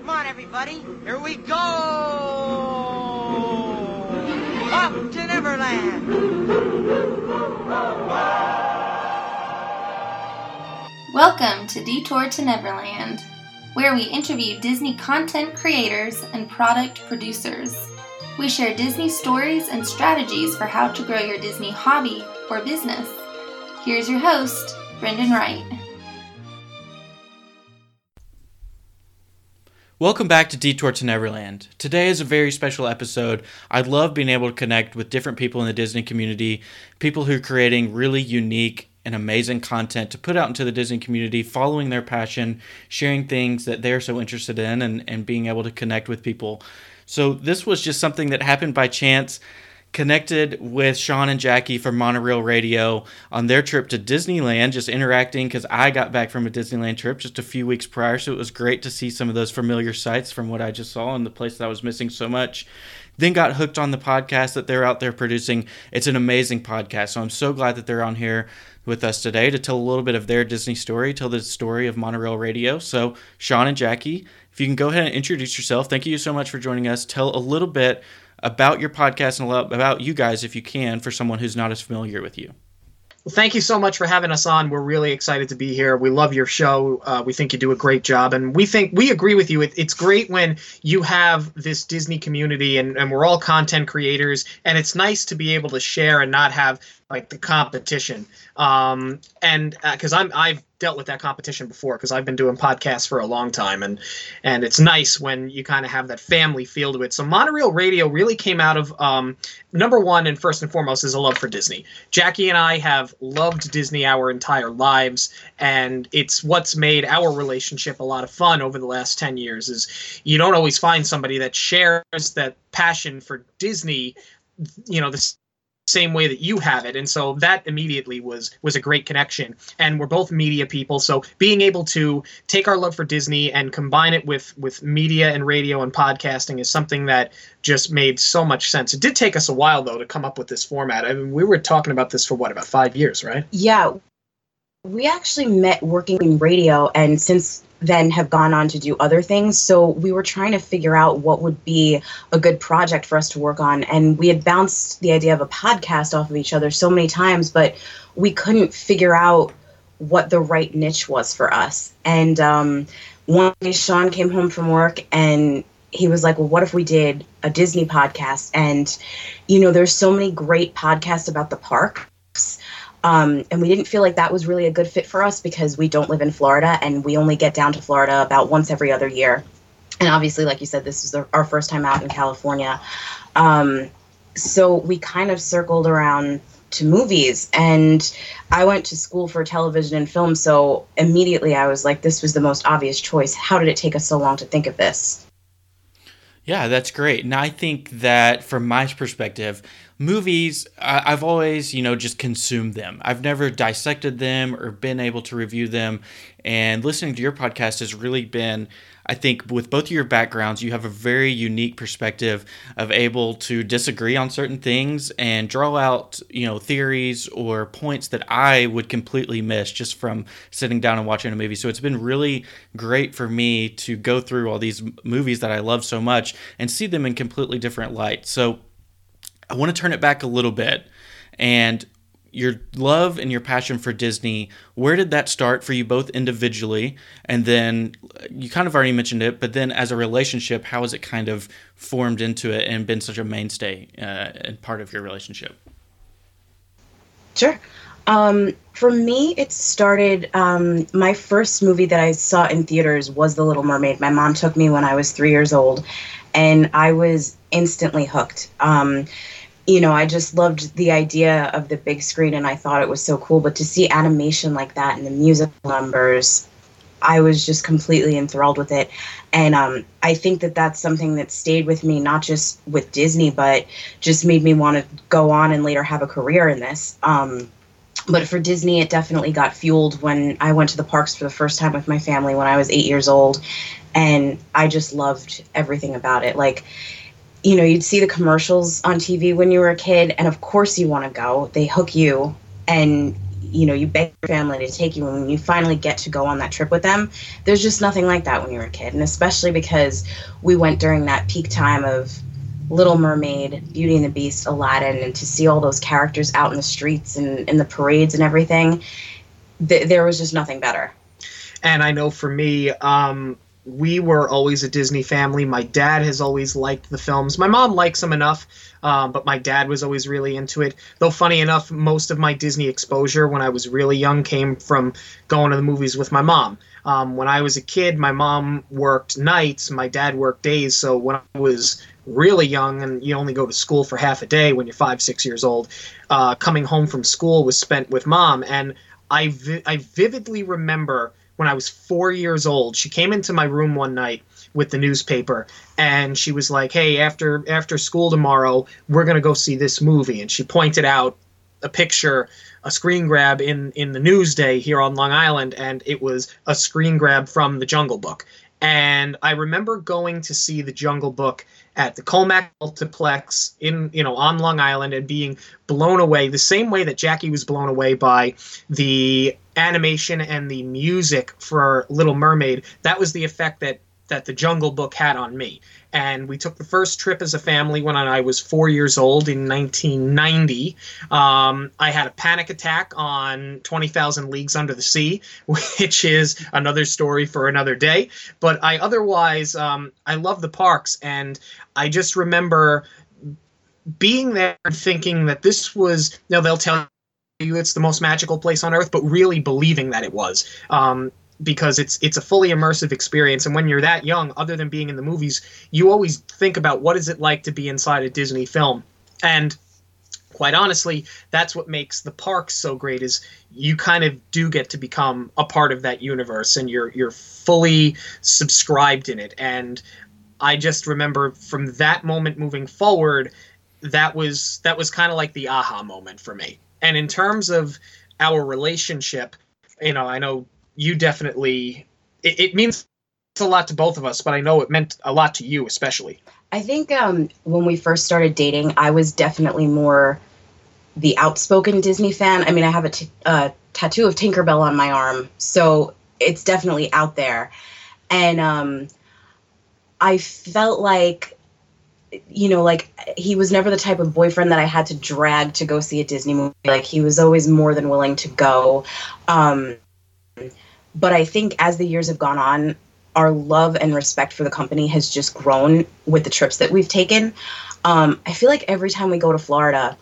Come on, everybody. Here we go. Up to Neverland. Welcome to Detour to Neverland, where we interview Disney content creators and product producers. We share Disney stories and strategies for how to grow your Disney hobby or business. Here's your host, Brendan Wright. Welcome back to Detour to Neverland. Today is a very special episode. I love being able to connect with different people in the Disney community, people who are creating really unique and amazing content to put out into the Disney community, following their passion, sharing things that they're so interested in, and, and being able to connect with people. So, this was just something that happened by chance connected with Sean and Jackie from Monorail Radio on their trip to Disneyland, just interacting because I got back from a Disneyland trip just a few weeks prior. So it was great to see some of those familiar sights from what I just saw and the place that I was missing so much. Then got hooked on the podcast that they're out there producing. It's an amazing podcast. So I'm so glad that they're on here with us today to tell a little bit of their Disney story, tell the story of Monorail Radio. So, Sean and Jackie, if you can go ahead and introduce yourself. Thank you so much for joining us. Tell a little bit about your podcast and about you guys, if you can, for someone who's not as familiar with you. Well, thank you so much for having us on. We're really excited to be here. We love your show. Uh, we think you do a great job, and we think we agree with you. It, it's great when you have this Disney community, and, and we're all content creators, and it's nice to be able to share and not have like the competition. Um, and because uh, I'm I've dealt with that competition before because I've been doing podcasts for a long time, and and it's nice when you kind of have that family feel to it. So Monorail Radio really came out of um, number one and first and foremost is a love for Disney. Jackie and I have loved Disney our entire lives, and it's what's made our relationship a lot of fun over the last ten years. Is you don't always find somebody that shares that passion for Disney you know the same way that you have it. And so that immediately was was a great connection. And we're both media people. So being able to take our love for disney and combine it with with media and radio and podcasting is something that just made so much sense. It did take us a while though to come up with this format. I mean we were talking about this for what about five years right? Yeah. We actually met working in radio. And since then have gone on to do other things. So we were trying to figure out what would be a good project for us to work on. And we had bounced the idea of a podcast off of each other so many times, but we couldn't figure out what the right niche was for us. And um, one day Sean came home from work and he was like, Well, what if we did a Disney podcast? And, you know, there's so many great podcasts about the parks um, and we didn't feel like that was really a good fit for us because we don't live in Florida and we only get down to Florida about once every other year. And obviously, like you said, this is our first time out in California. Um, so we kind of circled around to movies and I went to school for television and film. So immediately I was like, this was the most obvious choice. How did it take us so long to think of this? Yeah, that's great. And I think that from my perspective, movies i've always you know just consumed them. I've never dissected them or been able to review them. And listening to your podcast has really been i think with both of your backgrounds you have a very unique perspective of able to disagree on certain things and draw out you know theories or points that i would completely miss just from sitting down and watching a movie. So it's been really great for me to go through all these movies that i love so much and see them in completely different light. So I want to turn it back a little bit and your love and your passion for Disney, where did that start for you both individually? And then you kind of already mentioned it, but then as a relationship, how has it kind of formed into it and been such a mainstay uh, and part of your relationship? Sure. Um, for me, it started. Um, my first movie that I saw in theaters was The Little Mermaid. My mom took me when I was three years old, and I was instantly hooked. Um, you know, I just loved the idea of the big screen and I thought it was so cool. But to see animation like that and the music numbers, I was just completely enthralled with it. And um, I think that that's something that stayed with me, not just with Disney, but just made me want to go on and later have a career in this. Um, but for Disney, it definitely got fueled when I went to the parks for the first time with my family when I was eight years old. And I just loved everything about it. Like, you know, you'd see the commercials on TV when you were a kid, and of course you want to go. They hook you, and you know you beg your family to take you and when you finally get to go on that trip with them there's just nothing like that when you're a kid and especially because we went during that peak time of little mermaid beauty and the beast aladdin and to see all those characters out in the streets and in the parades and everything th- there was just nothing better and i know for me um, we were always a Disney family. My dad has always liked the films. My mom likes them enough, um, but my dad was always really into it. Though, funny enough, most of my Disney exposure when I was really young came from going to the movies with my mom. Um, when I was a kid, my mom worked nights, my dad worked days. So when I was really young and you only go to school for half a day when you're five, six years old, uh, coming home from school was spent with mom. And I, vi- I vividly remember when I was four years old. She came into my room one night with the newspaper and she was like, "Hey, after after school tomorrow, we're gonna go see this movie." And she pointed out a picture, a screen grab in in the Newsday here on Long Island, and it was a screen grab from The Jungle Book. And I remember going to see The Jungle Book at the Commack Multiplex in you know on Long Island and being blown away the same way that Jackie was blown away by the animation and the music for Little Mermaid. That was the effect that that the Jungle Book had on me. And we took the first trip as a family when I was four years old in 1990. Um, I had a panic attack on 20,000 Leagues Under the Sea, which is another story for another day. But I otherwise, um, I love the parks. And I just remember being there and thinking that this was, you know, they'll tell you it's the most magical place on earth, but really believing that it was. Um, because it's it's a fully immersive experience. And when you're that young other than being in the movies you always think about what is it like to be inside a disney film. And quite honestly that's what makes the parks so great is you kind of do get to become a part of that universe and you're you're fully subscribed in it. And i just remember from that moment moving forward that was that was kind of like the aha moment for me. And in terms of our relationship you know i know you definitely it, it means a lot to both of us, but I know it meant a lot to you especially. I think um, when we first started dating, I was definitely more the outspoken Disney fan. I mean, I have a tattoo of Tinkerbell on my arm, so it's definitely out there. And um, I felt like, you know, like he was never the type of boyfriend that I had to drag to go see a Disney movie. Like he was always more than willing to go. Um, but I think as the years have gone on, our love and respect for the company has just grown with the trips that we've taken. Um, I feel like every time we go to Florida,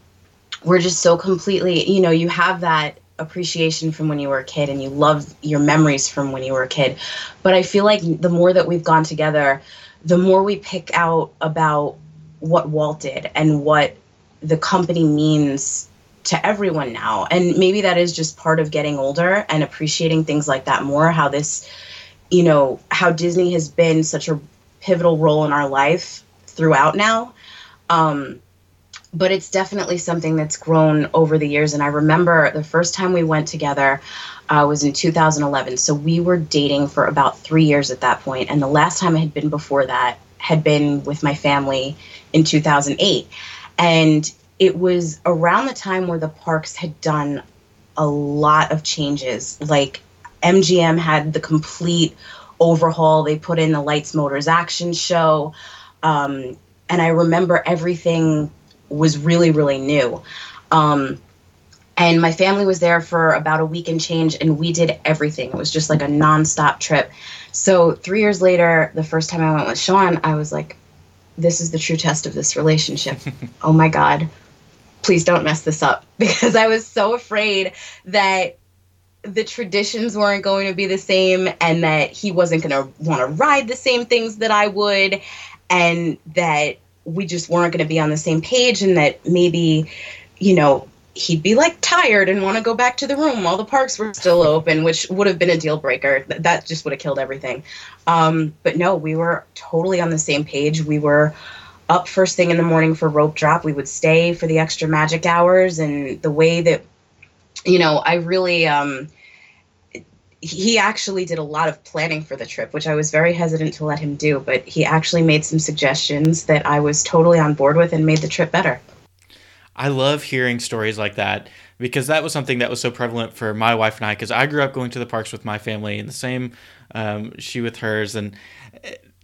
we're just so completely, you know, you have that appreciation from when you were a kid and you love your memories from when you were a kid. But I feel like the more that we've gone together, the more we pick out about what Walt did and what the company means to everyone now. And maybe that is just part of getting older and appreciating things like that more. How this, you know, how Disney has been such a pivotal role in our life throughout now. Um, but it's definitely something that's grown over the years. And I remember the first time we went together uh, was in 2011. So we were dating for about three years at that point, And the last time I had been before that had been with my family in 2008. And it was around the time where the parks had done a lot of changes. Like MGM had the complete overhaul. They put in the Lights Motors action show. Um, and I remember everything was really, really new. Um, and my family was there for about a week and change, and we did everything. It was just like a nonstop trip. So, three years later, the first time I went with Sean, I was like, this is the true test of this relationship. oh my God please don't mess this up because I was so afraid that the traditions weren't going to be the same and that he wasn't going to want to ride the same things that I would and that we just weren't going to be on the same page and that maybe you know he'd be like tired and want to go back to the room while the parks were still open which would have been a deal breaker. That just would have killed everything. Um, but no we were totally on the same page. We were up first thing in the morning for rope drop. We would stay for the extra magic hours, and the way that, you know, I really, um, he actually did a lot of planning for the trip, which I was very hesitant to let him do, but he actually made some suggestions that I was totally on board with and made the trip better. I love hearing stories like that because that was something that was so prevalent for my wife and I. Because I grew up going to the parks with my family, and the same um, she with hers, and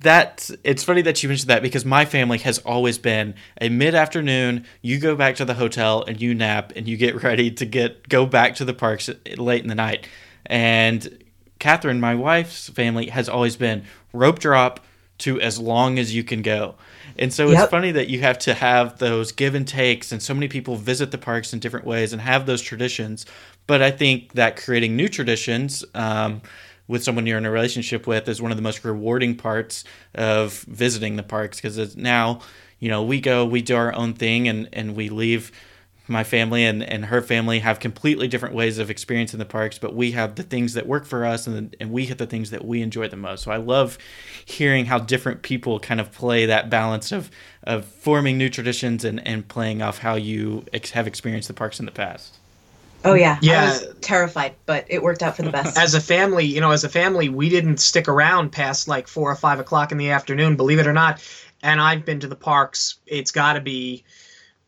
that it's funny that you mentioned that because my family has always been a mid-afternoon you go back to the hotel and you nap and you get ready to get go back to the parks late in the night. And catherine my wife's family has always been rope drop to as long as you can go. And so it's funny that you have to have those give and takes and so many people visit the parks in different ways and have those traditions. But i think that creating new traditions um, with someone you're in a relationship with is one of the most rewarding parts of visiting the parks because now you know we go we do our own thing and and we leave my family and, and her family have completely different ways of experiencing the parks but we have the things that work for us and, and we hit the things that we enjoy the most. So i love hearing how different people kind of play that balance of of forming new traditions and, and playing off how you ex- have experienced the parks in the past Oh yeah, Yeah. I was terrified, but it worked out for the best. as a family, you know, as a family, we didn't stick around past like four or five o'clock in the afternoon, believe it or not. And I've been to the parks. It's got to be,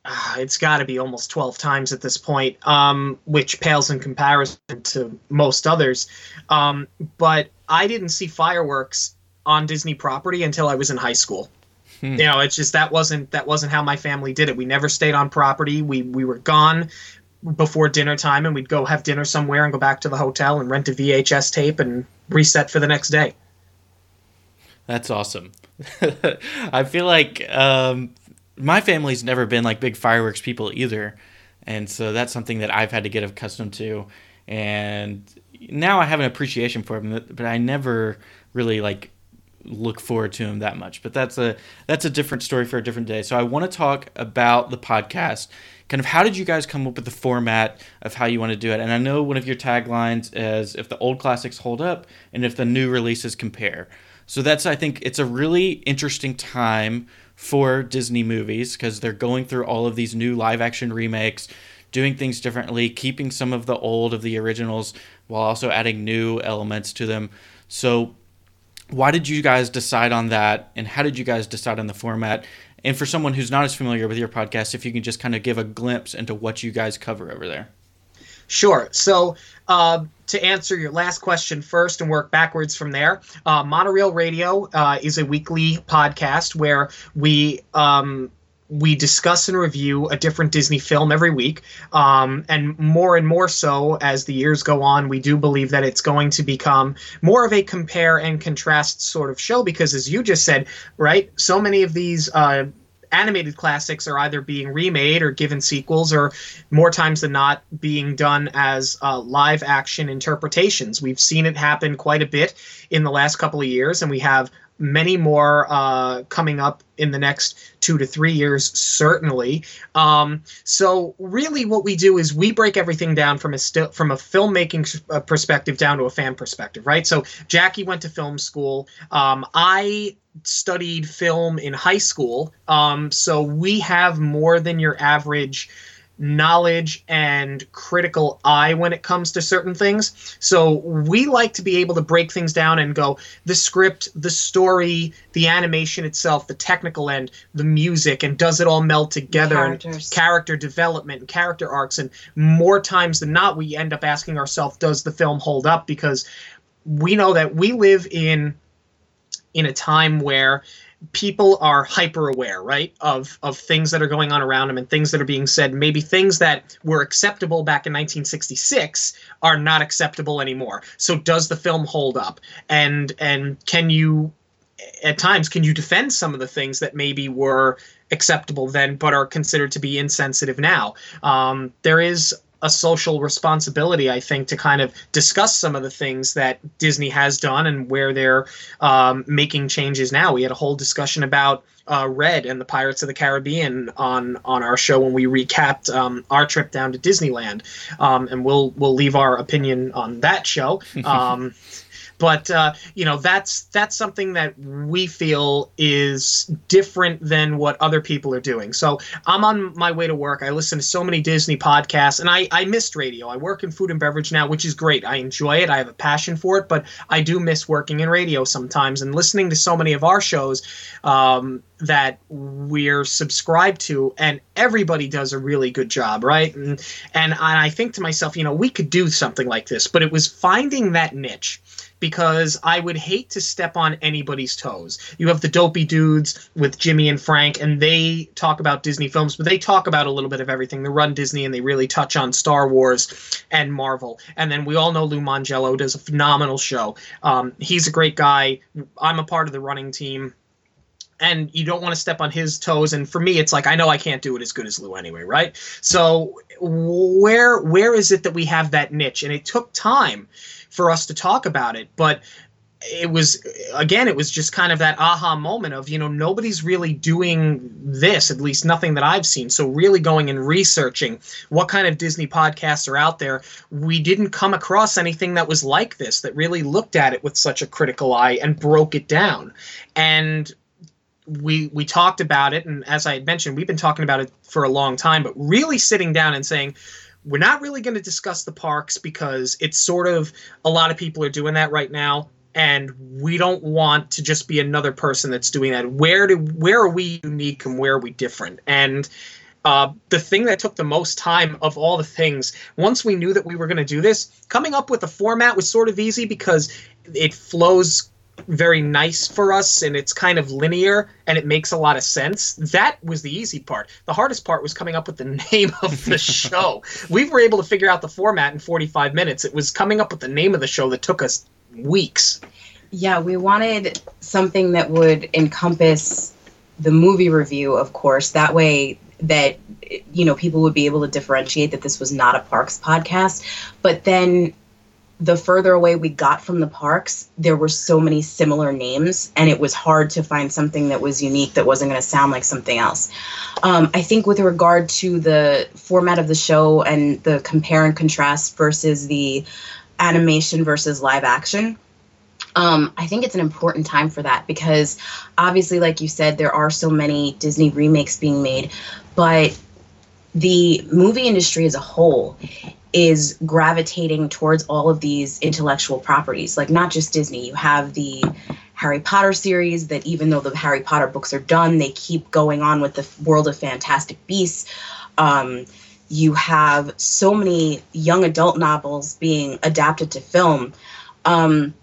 uh, it's got to be almost twelve times at this point, um, which pales in comparison to most others. Um, but I didn't see fireworks on Disney property until I was in high school. Hmm. You know, it's just that wasn't that wasn't how my family did it. We never stayed on property. We we were gone before dinner time and we'd go have dinner somewhere and go back to the hotel and rent a VHS tape and reset for the next day. That's awesome. I feel like um, my family's never been like big fireworks people either, and so that's something that I've had to get accustomed to. And now I have an appreciation for them, but I never really like look forward to them that much. But that's a that's a different story for a different day. So I want to talk about the podcast. Kind of how did you guys come up with the format of how you want to do it? And I know one of your taglines is if the old classics hold up and if the new releases compare. So that's I think it's a really interesting time for Disney movies because they're going through all of these new live action remakes, doing things differently, keeping some of the old of the originals while also adding new elements to them. So why did you guys decide on that and how did you guys decide on the format? And for someone who's not as familiar with your podcast, if you can just kind of give a glimpse into what you guys cover over there. Sure. So, uh, to answer your last question first and work backwards from there, uh, Monorail Radio uh, is a weekly podcast where we um, we discuss and review a different Disney film every week. Um, and more and more so as the years go on, we do believe that it's going to become more of a compare and contrast sort of show because, as you just said, right, so many of these. Uh, animated classics are either being remade or given sequels or more times than not being done as uh, live action interpretations we've seen it happen quite a bit in the last couple of years and we have many more uh, coming up in the next two to three years, certainly. Um, so really, what we do is we break everything down from a st- from a filmmaking uh, perspective down to a fan perspective, right? So Jackie went to film school. Um, I studied film in high school, um, so we have more than your average knowledge and critical eye when it comes to certain things. So we like to be able to break things down and go the script, the story, the animation itself, the technical end, the music, and does it all meld together and character development and character arcs. And more times than not, we end up asking ourselves, does the film hold up? Because we know that we live in in a time where people are hyper aware right of of things that are going on around them and things that are being said. Maybe things that were acceptable back in 1966 are not acceptable anymore. So does the film hold up? And and can you at times can you defend some of the things that maybe were acceptable then but are considered to be insensitive now? Um, there is a social responsibility, I think, to kind of discuss some of the things that Disney has done and where they're um, making changes now. We had a whole discussion about uh, Red and the Pirates of the Caribbean on on our show when we recapped um, our trip down to Disneyland, um, and we'll we'll leave our opinion on that show. But uh, you know that's that's something that we feel is different than what other people are doing. So I'm on my way to work. I listen to so many Disney podcasts, and I I missed radio. I work in food and beverage now, which is great. I enjoy it. I have a passion for it, but I do miss working in radio sometimes and listening to so many of our shows. Um, that we're subscribed to and everybody does a really good job right and, and i think to myself you know we could do something like this but it was finding that niche because I would hate to step on anybody's toes. You have the dopey dudes with Jimmy and Frank, and they talk about Disney films, but they talk about a little bit of everything. They run Disney and they really touch on Star Wars and Marvel. And then we all know Lou Mongello does a phenomenal show. Um, he's a great guy. I'm a part of the running team and you don't want to step on his toes and for me it's like i know i can't do it as good as lou anyway right so where where is it that we have that niche and it took time for us to talk about it. But it was again it was just kind of that aha moment of you know nobody's really doing this at least nothing that i've seen. So really going and researching what kind of disney podcasts are out there we didn't come across anything that was like this that really looked at it with such a critical eye and broke it down. And we we talked about it. And as i mentioned we've been talking about it for a long time but really sitting down and saying we're not really going to discuss the parks because it's sort of a lot of people are doing that right now and we don't want to just be another person that's doing that. Where do where are we unique and where are we different? And uh, the thing that took the most time of all the things once we knew that we were going to do this coming up with a format was sort of easy because it flows very nice for us and it's kind of linear and it makes a lot of sense. That was the easy part. The hardest part was coming up with the name of the show. we were able to figure out the format in 45 minutes. It was coming up with the name of the show that took us weeks. Yeah, we wanted something that would encompass the movie review, of course. That way that you know people would be able to differentiate that this was not a parks podcast, but then the further away we got from the parks, there were so many similar names, and it was hard to find something that was unique that wasn't going to sound like something else. Um, I think with regard to the format of the show and the compare and contrast versus the animation versus live action, um, I think it's an important time for that because obviously, like you said, there are so many Disney remakes being made, but the movie industry as a whole is gravitating towards all of these intellectual properties. Like not just disney. You have the harry potter series that even though the harry potter books are done they keep going on with the world of fantastic beasts. Um, you have so many young adult novels being adapted to film. Um,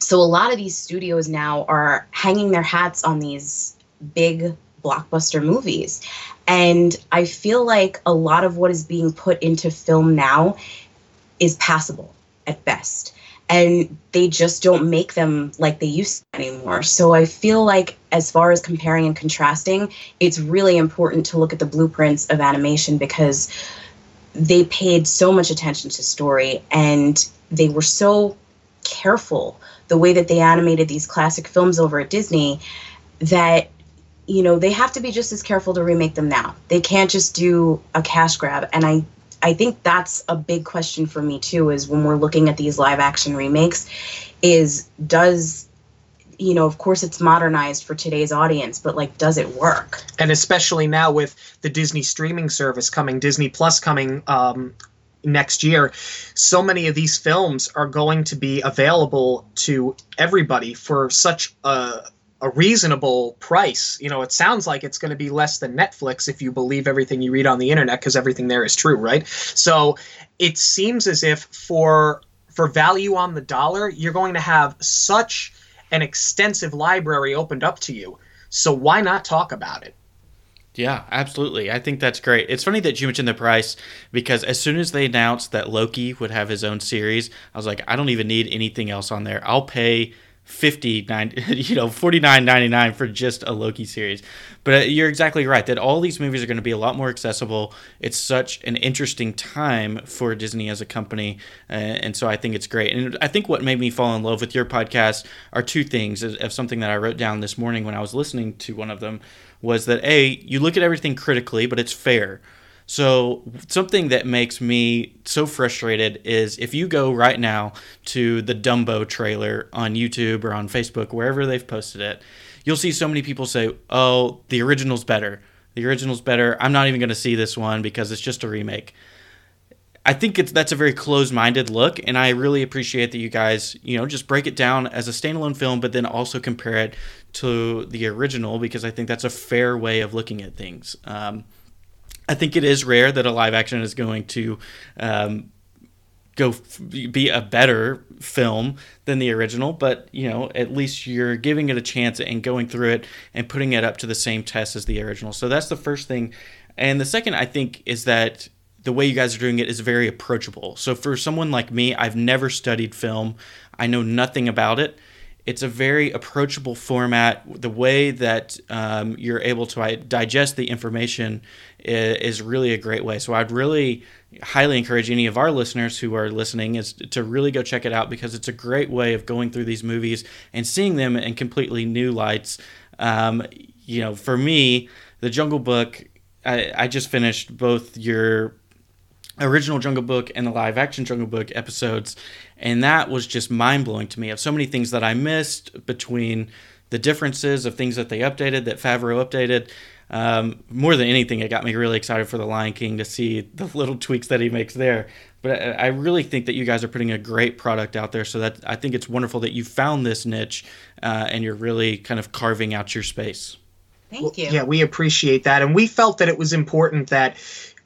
so a lot of these studios now are hanging their hats on these big blockbuster movies and I feel like a lot of what is being put into film now is passable at best. And they just don't make them like they used to anymore. So I feel like, as far as comparing and contrasting, it's really important to look at the blueprints of animation because they paid so much attention to story and they were so careful the way that they animated these classic films over at Disney that you know they have to be just as careful to remake them now. They can't just do a cash grab. And i i think that's a big question for me too is when we're looking at these live action remakes is does you know of course it's modernized for today's audience but like does it work? And especially now with the disney streaming service coming disney plus coming um, next year so many of these films are going to be available to everybody for such a a reasonable price. You know, it sounds like it's going to be less than Netflix if you believe everything you read on the internet because everything there is true, right? So it seems as if for for value on the dollar, you're going to have such an extensive library opened up to you. So why not talk about it? Yeah, absolutely. I think that's great. It's funny that you mentioned the price because as soon as they announced that Loki would have his own series, I was like, I don't even need anything else on there. I'll pay 50 you know 49.99 for just a loki series. But uh, you're exactly right that all these movies are going to be a lot more accessible. It's such an interesting time for disney as a company uh, and so i think it's great. And i think what made me fall in love with your podcast are two things of something that i wrote down this morning when i was listening to one of them was that a you look at everything critically but it's fair So, something that makes me so frustrated is if you go right now to the Dumbo trailer on YouTube or on Facebook, wherever they've posted it, you'll see so many people say, oh, the original's better. The original's better. I'm not even going to see this one because it's just a remake. I think it's that's a very closed-minded look, and I really appreciate that you guys, you know, just break it down as a standalone film, but then also compare it to the original because I think that's a fair way of looking at things. Um, I think it is rare that a live action is going to um, go f- be a better film than the original, but you know, at least you're giving it a chance and going through it and putting it up to the same test as the original. So that's the first thing. And the second, I think, is that the way you guys are doing it is very approachable. So for someone like me, I've never studied film, I know nothing about it it's a very approachable format. The way that um, you're able to digest the information is, really a great way. So I'd really highly encourage any of our listeners who are listening is to really go check it out because it's a great way of going through these movies and seeing them in completely new lights. Um, you know, for me, the Jungle Book. I, I just finished both your original Jungle Book and the live action Jungle Book episodes, and that was just mind blowing to me. Of so many things that I missed between the differences of things that they updated, that Favreau updated. Um, more than anything, it got me really excited for the Lion King to see the little tweaks that he makes there. But I, I really think that you guys are putting a great product out there. So that I think it's wonderful that you found this niche uh, and you're really kind of carving out your space. Thank you. Well, yeah, we appreciate that, and we felt that it was important that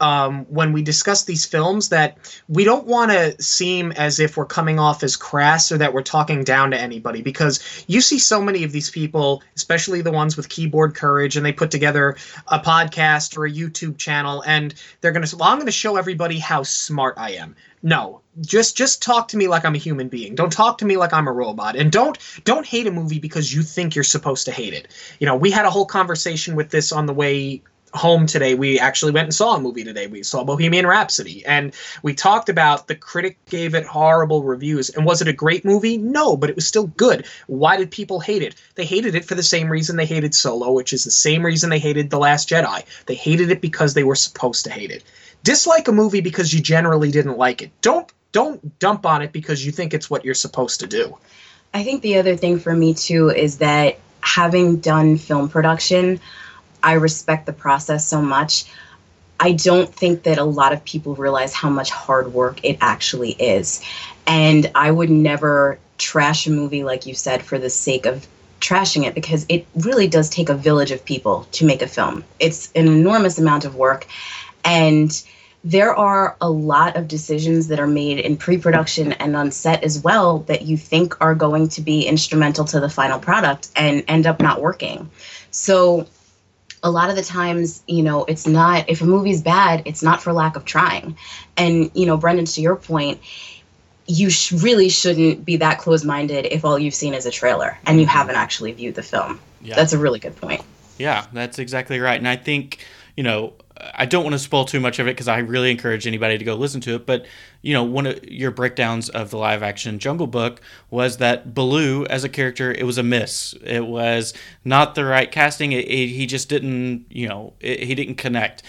um, when we discuss these films that we don't want to seem as if we're coming off as crass or that we're talking down to anybody because you see so many of these people, especially the ones with keyboard courage, and they put together a podcast or a YouTube channel, and they're going to, well, I'm going to show everybody how smart I am. No, just just talk to me like I'm a human being. Don't talk to me like I'm a robot. And don't don't hate a movie because you think you're supposed to hate it. You know, we had a whole conversation with this on the way home today, we actually went and saw a movie today. We saw Bohemian Rhapsody, and we talked about the critic gave it horrible reviews. And was it a great movie? No, but it was still good. Why did people hate it? They hated it for the same reason they hated Solo, which is the same reason they hated The Last Jedi. They hated it because they were supposed to hate it. Dislike a movie because you generally didn't like it. Don't don't dump on it because you think it's what you're supposed to do. I think the other thing for me too is that having done film production, I respect the process so much. I don't think that a lot of people realize how much hard work it actually is. And I would never trash a movie, like you said, for the sake of trashing it because it really does take a village of people to make a film. It's an enormous amount of work. And there are a lot of decisions that are made in pre production and on set as well that you think are going to be instrumental to the final product and end up not working. So a lot of the times, you know, it's not, if a movie's bad, it's not for lack of trying. And, you know, Brendan, to your point, you sh- really shouldn't be that close minded if all you've seen is a trailer and you haven't actually viewed the film. Yeah. That's a really good point. Yeah, that's exactly right. And I think, you know, I don't want to spoil too much of it because I really encourage anybody to go listen to it. But you know, one of your breakdowns of the live action Jungle Book was that Baloo as a character, it was a miss. It was not the right casting. It, it, he just didn't, you know, it, he didn't connect.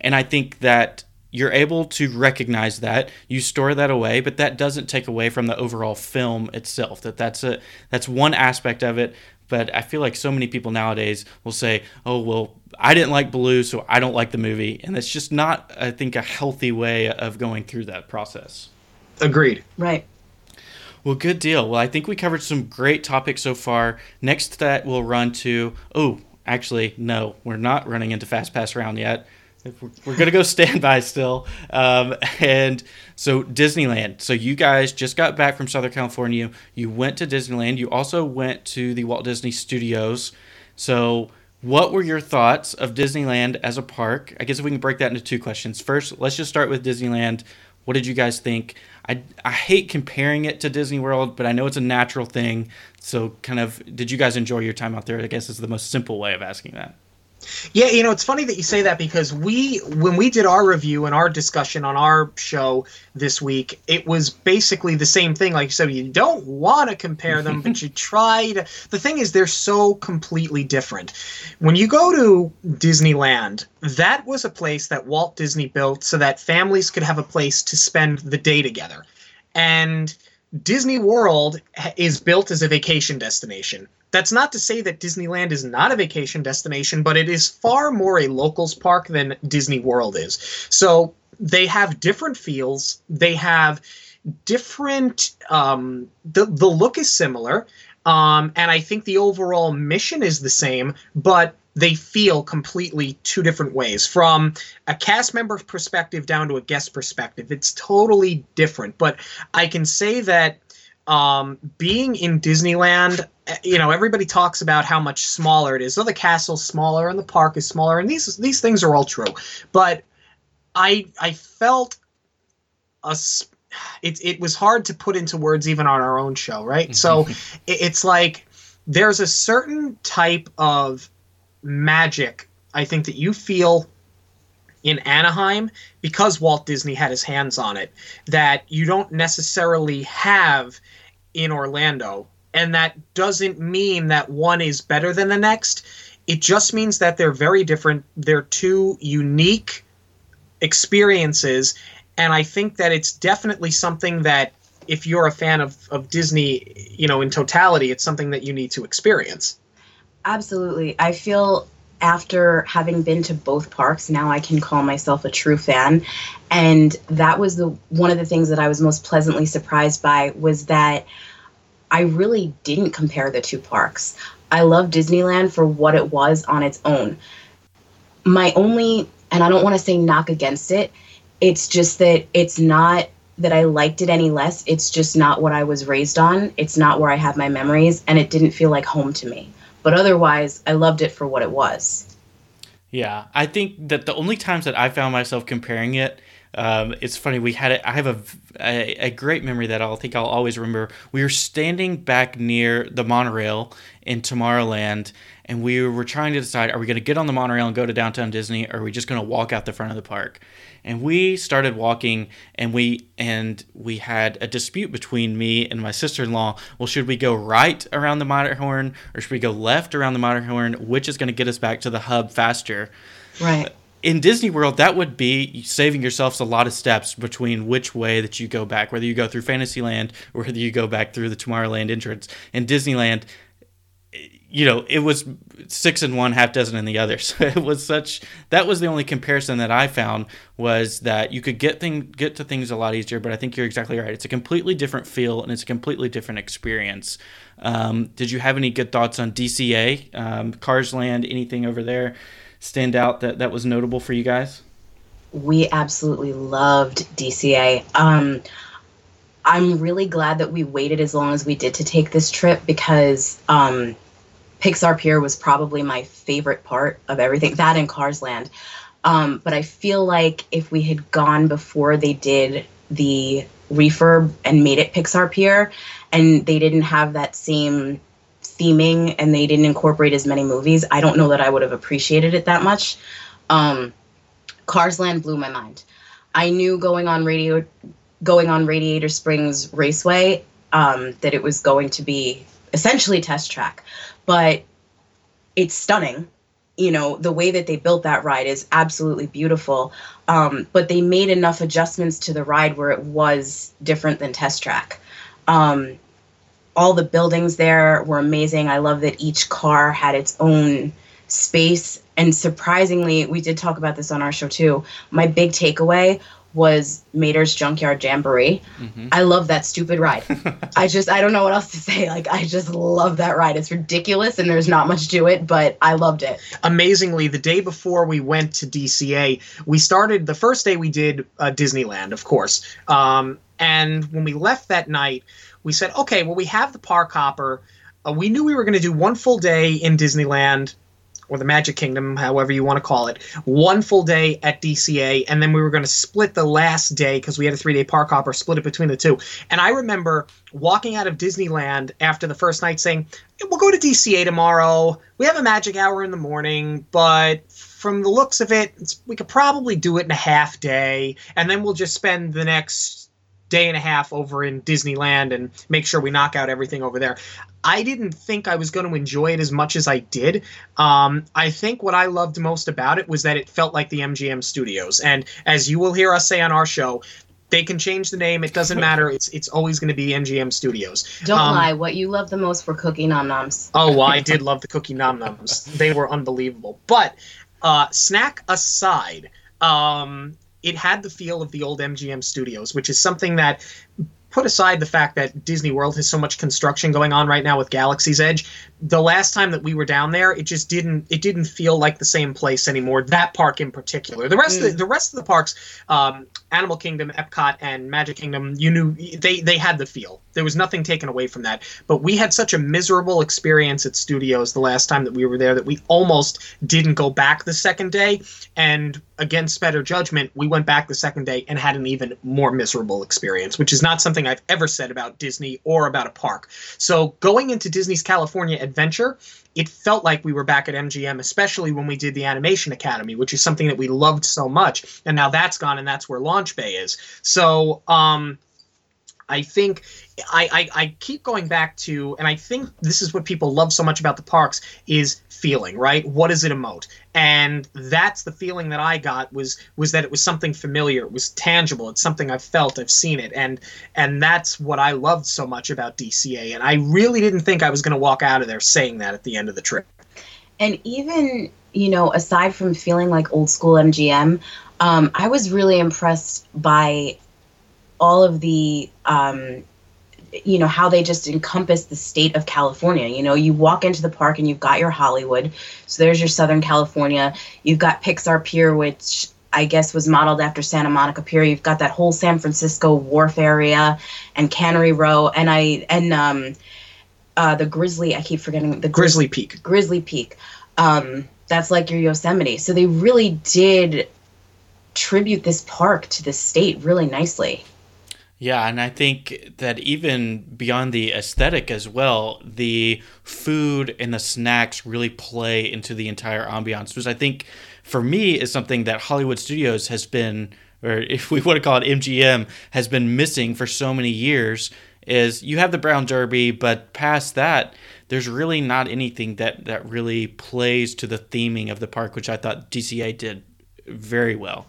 And I think that you're able to recognize that you store that away but that doesn't take away from the overall film itself that that's a that's one aspect of it but I feel like so many people nowadays will say, "Oh, well, I didn't like Baloo, so I don't like the movie," and it's just not, I think, a healthy way of going through that process. Agreed. Right. Well, good deal. Well, I think we covered some great topics so far. Next, that we'll run to. Oh, actually, no, we're not running into Fast Pass Round yet. We're, we're gonna go standby still. Um, and so Disneyland. So you guys just got back from Southern California. You went to Disneyland. You also went to the Walt Disney Studios. So what were your thoughts of Disneyland as a park? I guess if we can break that into two questions. First, let's just start with Disneyland. What did you guys think? I, I hate comparing it to Disney World, but I know it's a natural thing. So, kind of, did you guys enjoy your time out there? I guess is the most simple way of asking that. Yeah, you know, it's funny that you say that because we, when we did our review and our discussion on our show this week, it was basically the same thing. Like you said, you don't want to compare them, but you try to. The thing is, they're so completely different. When you go to Disneyland, that was a place that Walt Disney built so that families could have a place to spend the day together. And Disney World is built as a vacation destination. That's not to say that Disneyland is not a vacation destination, but it is far more a locals park than Disney World is. So they have different feels. They have different. Um, the the look is similar, um, and I think the overall mission is the same, but they feel completely two different ways from a cast member perspective down to a guest perspective. It's totally different, but I can say that um, being in Disneyland, you know, everybody talks about how much smaller it is. So the castle's smaller and the park is smaller, and these these things are all true. But I I felt a it it was hard to put into words even on our own show, right? Mm-hmm. so it, it's like there's a certain type of magic I think that you feel in Anaheim because Walt Disney had his hands on it that you don't necessarily have in Orlando. And that doesn't mean that one is better than the next. It just means that they're very different. They're two unique experiences. And I think that it's definitely something that if you're a fan of, of Disney, you know, in totality, it's something that you need to experience. Absolutely. I feel after having been to both parks, now I can call myself a true fan. And that was the one of the things that I was most pleasantly surprised by was that I really didn't compare the two parks. I love Disneyland for what it was on its own. My only, and I don't want to say knock against it, it's just that it's not that I liked it any less. It's just not what I was raised on. It's not where I have my memories, and it didn't feel like home to me. But otherwise, I loved it for what it was. Yeah, I think that the only times that I found myself comparing it, um, it's funny. We had. I have a, a, a great memory that I'll think I'll always remember. We were standing back near the monorail in Tomorrowland, and we were trying to decide: are we going to get on the monorail and go to downtown Disney, or are we just going to walk out the front of the park? and we started walking and we and we had a dispute between me and my sister-in-law well should we go right around the Matterhorn or should we go left around the Matterhorn which is going to get us back to the hub faster right in Disney World, that would be saving yourselves a lot of steps between which way that you go back, whether you go through Fantasyland or whether you go back through the Tomorrowland entrance. In Disneyland, you know, it was six and one, half dozen in the other. So it was such that was the only comparison that I found was that you could get thing get to things a lot easier. But I think you're exactly right. It's a completely different feel and it's a completely different experience. Um, did you have any good thoughts on DCA, um, Cars Land, anything over there stand out that that was notable for you guys? We absolutely loved DCA. Um, I'm really glad that we waited as long as we did to take this trip because um, Pixar Pier was probably my favorite part of everything. That and Cars Land. Um, but I feel like if we had gone before they did the refurb and made it Pixar Pier, and they didn't have that same theming and they didn't incorporate as many movies, I don't know that I would have appreciated it that much. Um, Cars Land blew my mind. I knew going on radio, going on Radiator Springs Raceway, um, that it was going to be essentially test track but it's stunning you know the way that they built that ride is absolutely beautiful um, but they made enough adjustments to the ride where it was different than test track um, all the buildings there were amazing. I love that each car had its own space. And surprisingly we did talk about this on our show too. My big takeaway was Mater's Junkyard Jamboree. Mm-hmm. I love that stupid ride. I just I don't know what else to say. Like I just love that ride. It's ridiculous and there's not much to it, but I loved it. Amazingly, the day before we went to DCA, we started the first day we did uh, Disneyland, of course. Um, and when we left that night, we said, okay, well we have the park hopper. Uh, we knew we were going to do one full day in Disneyland or the Magic Kingdom, however you want to call it, one full day at DCA, and then we were going to split the last day because we had a three day park hopper, split it between the two. And I remember walking out of Disneyland after the first night saying, We'll go to DCA tomorrow. We have a magic hour in the morning, but from the looks of it, we could probably do it in a half day, and then we'll just spend the next day and a half over in Disneyland and make sure we knock out everything over there. I didn't think I was going to enjoy it as much as I did. Um, I think what I loved most about it was that it felt like the MGM studios. And as you will hear us say on our show, they can change the name. It doesn't matter. It's it's always going to be MGM Studios. Don't um, lie. What you love the most were Cookie Num Nums. oh, well, I did love the Cookie Num Nums. They were unbelievable. But uh, snack aside, um, it had the feel of the old MGM studios, which is something that put aside the fact that Disney World has so much construction going on right now with Galaxy's Edge, the last time that we were down there, it just didn't it didn't feel like the same place anymore. That park in particular. The rest mm. of the, mm. the rest of the parks, um, Animal Kingdom, Epcot, and Magic Kingdom, you knew they they had the feel. There was nothing taken away from that. But we had such a miserable experience at studios the last time that we were there that we almost didn't go back the second day. And against better judgment, we went back the second day and had an even more miserable experience, which is not something I've ever said about Disney or about a park. So going into Disney's California adventure, it felt like we were back at MGM, especially when we did the Animation Academy, which is something that we loved so much. And now that's gone, and that's where Launch Bay is. So um, I think I, I, I keep going back to, and I think this is what people love so much about the parks is feeling, right? What does it emote? And that's the feeling that I got was was that it was something familiar, it was tangible, it's something I've felt, I've seen it, and and that's what I loved so much about DCA. And I really didn't think I was going to walk out of there saying that at the end of the trip. And even you know, aside from feeling like old school MGM, um, I was really impressed by all of the um, you know how they just encompass the state of California. You know, you walk into the park and you've got your Hollywood. So there's your Southern California. You've got Pixar Pier, which I guess was modeled after Santa Monica Pier. You've got that whole San Francisco Wharf area and Cannery Row, and I and um, uh, the Grizzly. I keep forgetting the Grizzly Peak. Grizzly Peak. Um, that's like your Yosemite. So they really did tribute this park to the state really nicely. Yeah, and I think that even beyond the aesthetic as well, the food and the snacks really play into the entire ambiance, which I think for me is something that Hollywood Studios has been, or if we want to call it MGM, has been missing for so many years. Is you have the Brown Derby, but past that, there's really not anything that that really plays to the theming of the park, which I thought DCA did very well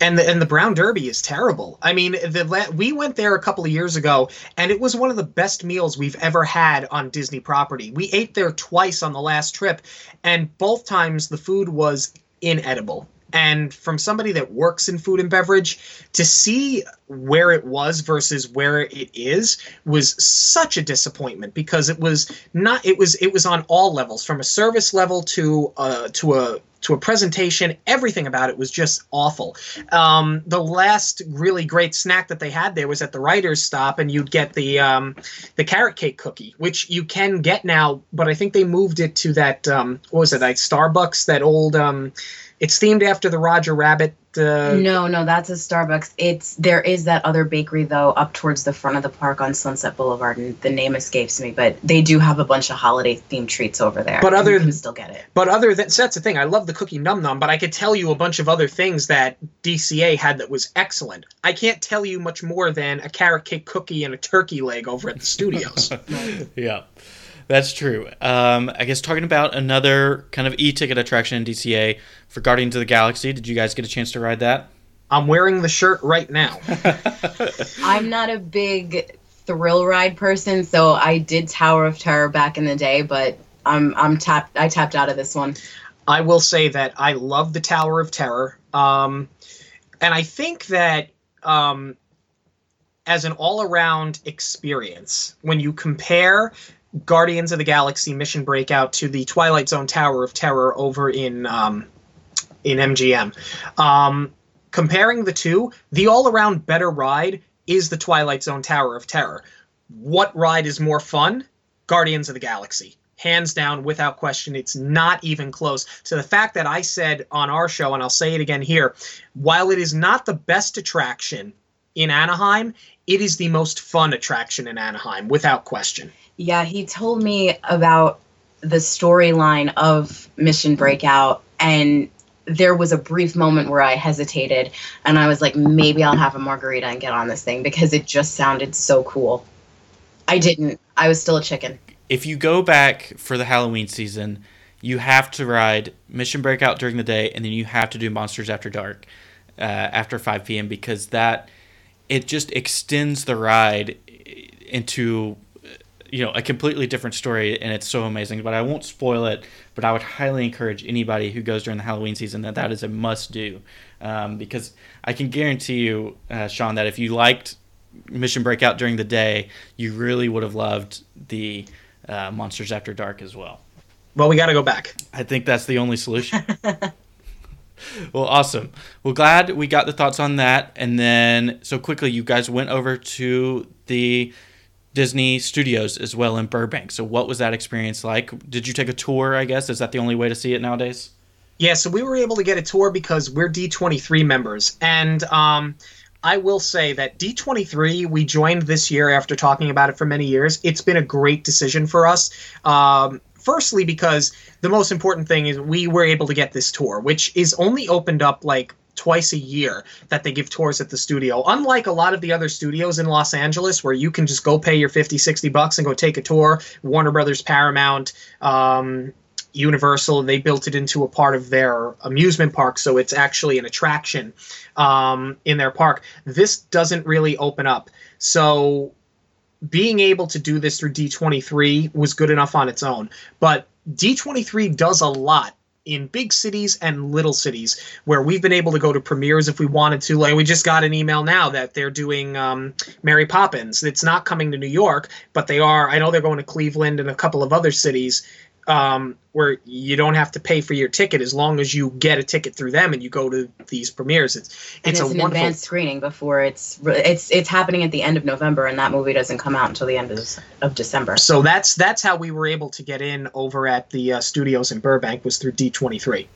and the and the brown derby is terrible. I mean, the we went there a couple of years ago, and it was one of the best meals we've ever had on Disney property. We ate there twice on the last trip, and both times the food was inedible. And from somebody that works in food and beverage, to see where it was versus where it is was such a disappointment because it was not. It was it was on all levels, from a service level to uh, to a to a presentation. Everything about it was just awful. Um, the last really great snack that they had there was at the writers' stop, and you'd get the um, the carrot cake cookie, which you can get now, but I think they moved it to that um, what was it like Starbucks, that old um, it's themed after the Roger Rabbit. Uh, no, no, that's a Starbucks. It's there is that other bakery though up towards the front of the park on Sunset Boulevard, and the name escapes me. But they do have a bunch of holiday themed treats over there. But other than still get it. But other than so that's the thing. I love the cookie num num, but I could tell you a bunch of other things that DCA had that was excellent. I can't tell you much more than a carrot cake cookie and a turkey leg over at the studios. yeah. That's true. Um, I guess talking about another kind of e-ticket attraction in DCA for Guardians of the Galaxy. Did you guys get a chance to ride that? I'm wearing the shirt right now. I'm not a big thrill ride person, so I did Tower of Terror back in the day, but I'm I'm tapped. I tapped out of this one. I will say that I love the Tower of Terror, um, and I think that um, as an all-around experience, when you compare Guardians of the Galaxy Mission Breakout to the Twilight Zone Tower of Terror over in um, in MGM. Um, comparing the two, the all-around better ride is the Twilight Zone Tower of Terror. What ride is more fun? Guardians of the Galaxy. hands down, without question. It's not even close. So the fact that I said on our show, and I'll say it again here, while it is not the best attraction in Anaheim, it is the most fun attraction in Anaheim, without question. Yeah, he told me about the storyline of Mission Breakout, and there was a brief moment where I hesitated, and I was like, maybe I'll have a margarita and get on this thing because it just sounded so cool. I didn't. I was still a chicken if you go back for the Halloween season, you have to ride Mission Breakout during the day, and then you have to do Monsters After Dark uh, after 5 p.m. because that it just extends the ride into you know a completely different story, and it's so amazing. But I won't spoil it. But I would highly encourage anybody who goes during the Halloween season that that is a must do, um, because I can guarantee you, uh, Sean, that if you liked Mission Breakout during the day, you really would have loved the uh, Monsters After Dark as well. Well, we got to go back. I think that's the only solution. well, awesome. Well, glad we got the thoughts on that. And then, so quickly, you guys went over to the Disney Studios as well in Burbank. So, what was that experience like? Did you take a tour? I guess is that the only way to see it nowadays? Yeah, so we were able to get a tour because we're D23 members, and um, I will say that D23 we joined this year after talking about it for many years. It's been a great decision for us. Um, firstly, because the most important thing is we were able to get this tour, which is only opened up like twice a year that they give tours at the studio. Unlike a lot of the other studios in Los Angeles where you can just go pay your 50, 60 bucks and go take a tour, Warner Brothers, Paramount, um, Universal, they built it into a part of their amusement park, so it's actually an attraction um, in their park. This doesn't really open up. So being able to do this through D23 was good enough on its own. But D23 does a lot in big cities and little cities where we've been able to go to premieres if we wanted to. Like we just got an email now that they're doing um, Mary Poppins. It's not coming to New York, but they are. I know they're going to Cleveland and a couple of other cities um, where you don't have to pay for your ticket as long as you get a ticket through them and you go to these premieres. It's it's, it's a an advanced screening before it's it's it's happening at the end of November and that movie doesn't come out until the end of, of December. So that's that's how we were able to get in over at the uh, studios in Burbank was through D23.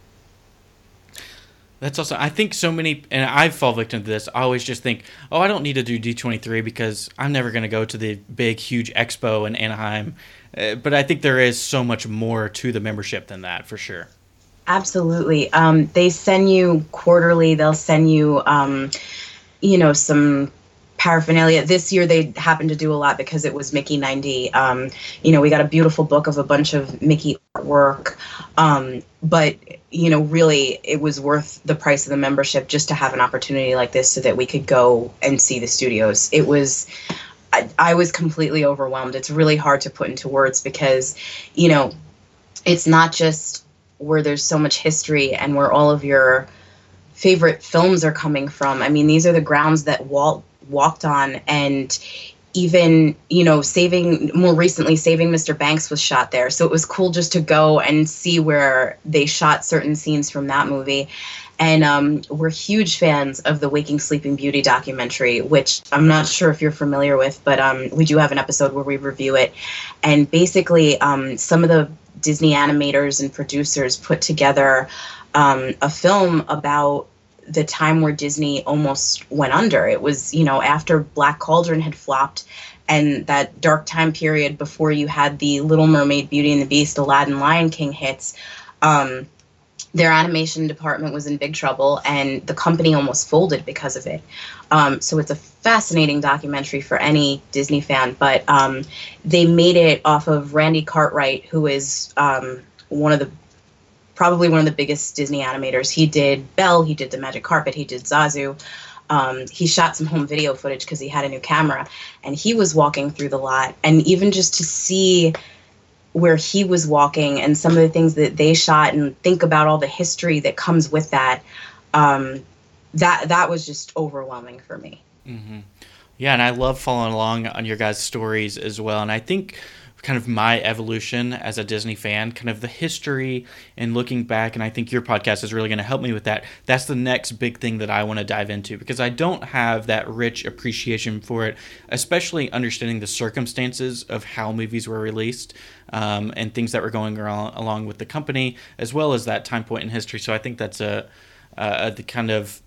That's also, I think so many, and I fall victim to this. I always just think, oh, I don't need to do D23 because I'm never going to go to the big, huge expo in Anaheim. Uh, but I think there is so much more to the membership than that, for sure. Absolutely. Um, they send you quarterly, they'll send you, um, you know, some paraphernalia. This year they happened to do a lot because it was Mickey 90. Um, you know, we got a beautiful book of a bunch of Mickey artwork. Um, but, you know, really it was worth the price of the membership just to have an opportunity like this so that we could go and see the studios. It was. I, I was completely overwhelmed. It's really hard to put into words because, you know, it's not just where there's so much history and where all of your favorite films are coming from. I mean, these are the grounds that Walt walked on and even you know saving more recently saving mr banks was shot there. So it was cool just to go and see where they shot certain scenes from that movie. And um, we're huge fans of the waking sleeping beauty documentary which i'm not sure if you're familiar with but um, we do have an episode where we review it. And basically um, some of the disney animators and producers put together um, a film about the time where Disney almost went under. It was, you know, after Black Cauldron had flopped and that dark time period before you had the Little Mermaid, Beauty and the Beast, Aladdin, Lion King hits. Um, their animation department was in big trouble and the company almost folded because of it. Um, so it's a fascinating documentary for any Disney fan, but um, they made it off of Randy Cartwright, who is um, one of the probably one of the biggest Disney animators. He did Belle, he did The Magic Carpet, he did Zazu. Um, he shot some home video footage because he had a new camera, and he was walking through the lot. And even just to see where he was walking and some of the things that they shot, and think about all the history that comes with that, um, that that was just overwhelming for me. Mm-hmm. Yeah, and I love following along on your guys' stories as well. And I think kind of my evolution as a Disney fan, kind of the history and looking back. And I think your podcast is really going to help me with that. That's the next big thing that I want to dive into because I don't have that rich appreciation for it, especially understanding the circumstances of how movies were released um, and things that were going along, with the company, as well as that time point in history. So I think that's a, a the kind of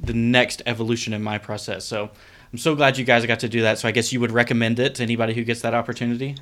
the next evolution in my process. So I'm so glad you guys got to do that. So I guess you would recommend it to anybody who gets that opportunity.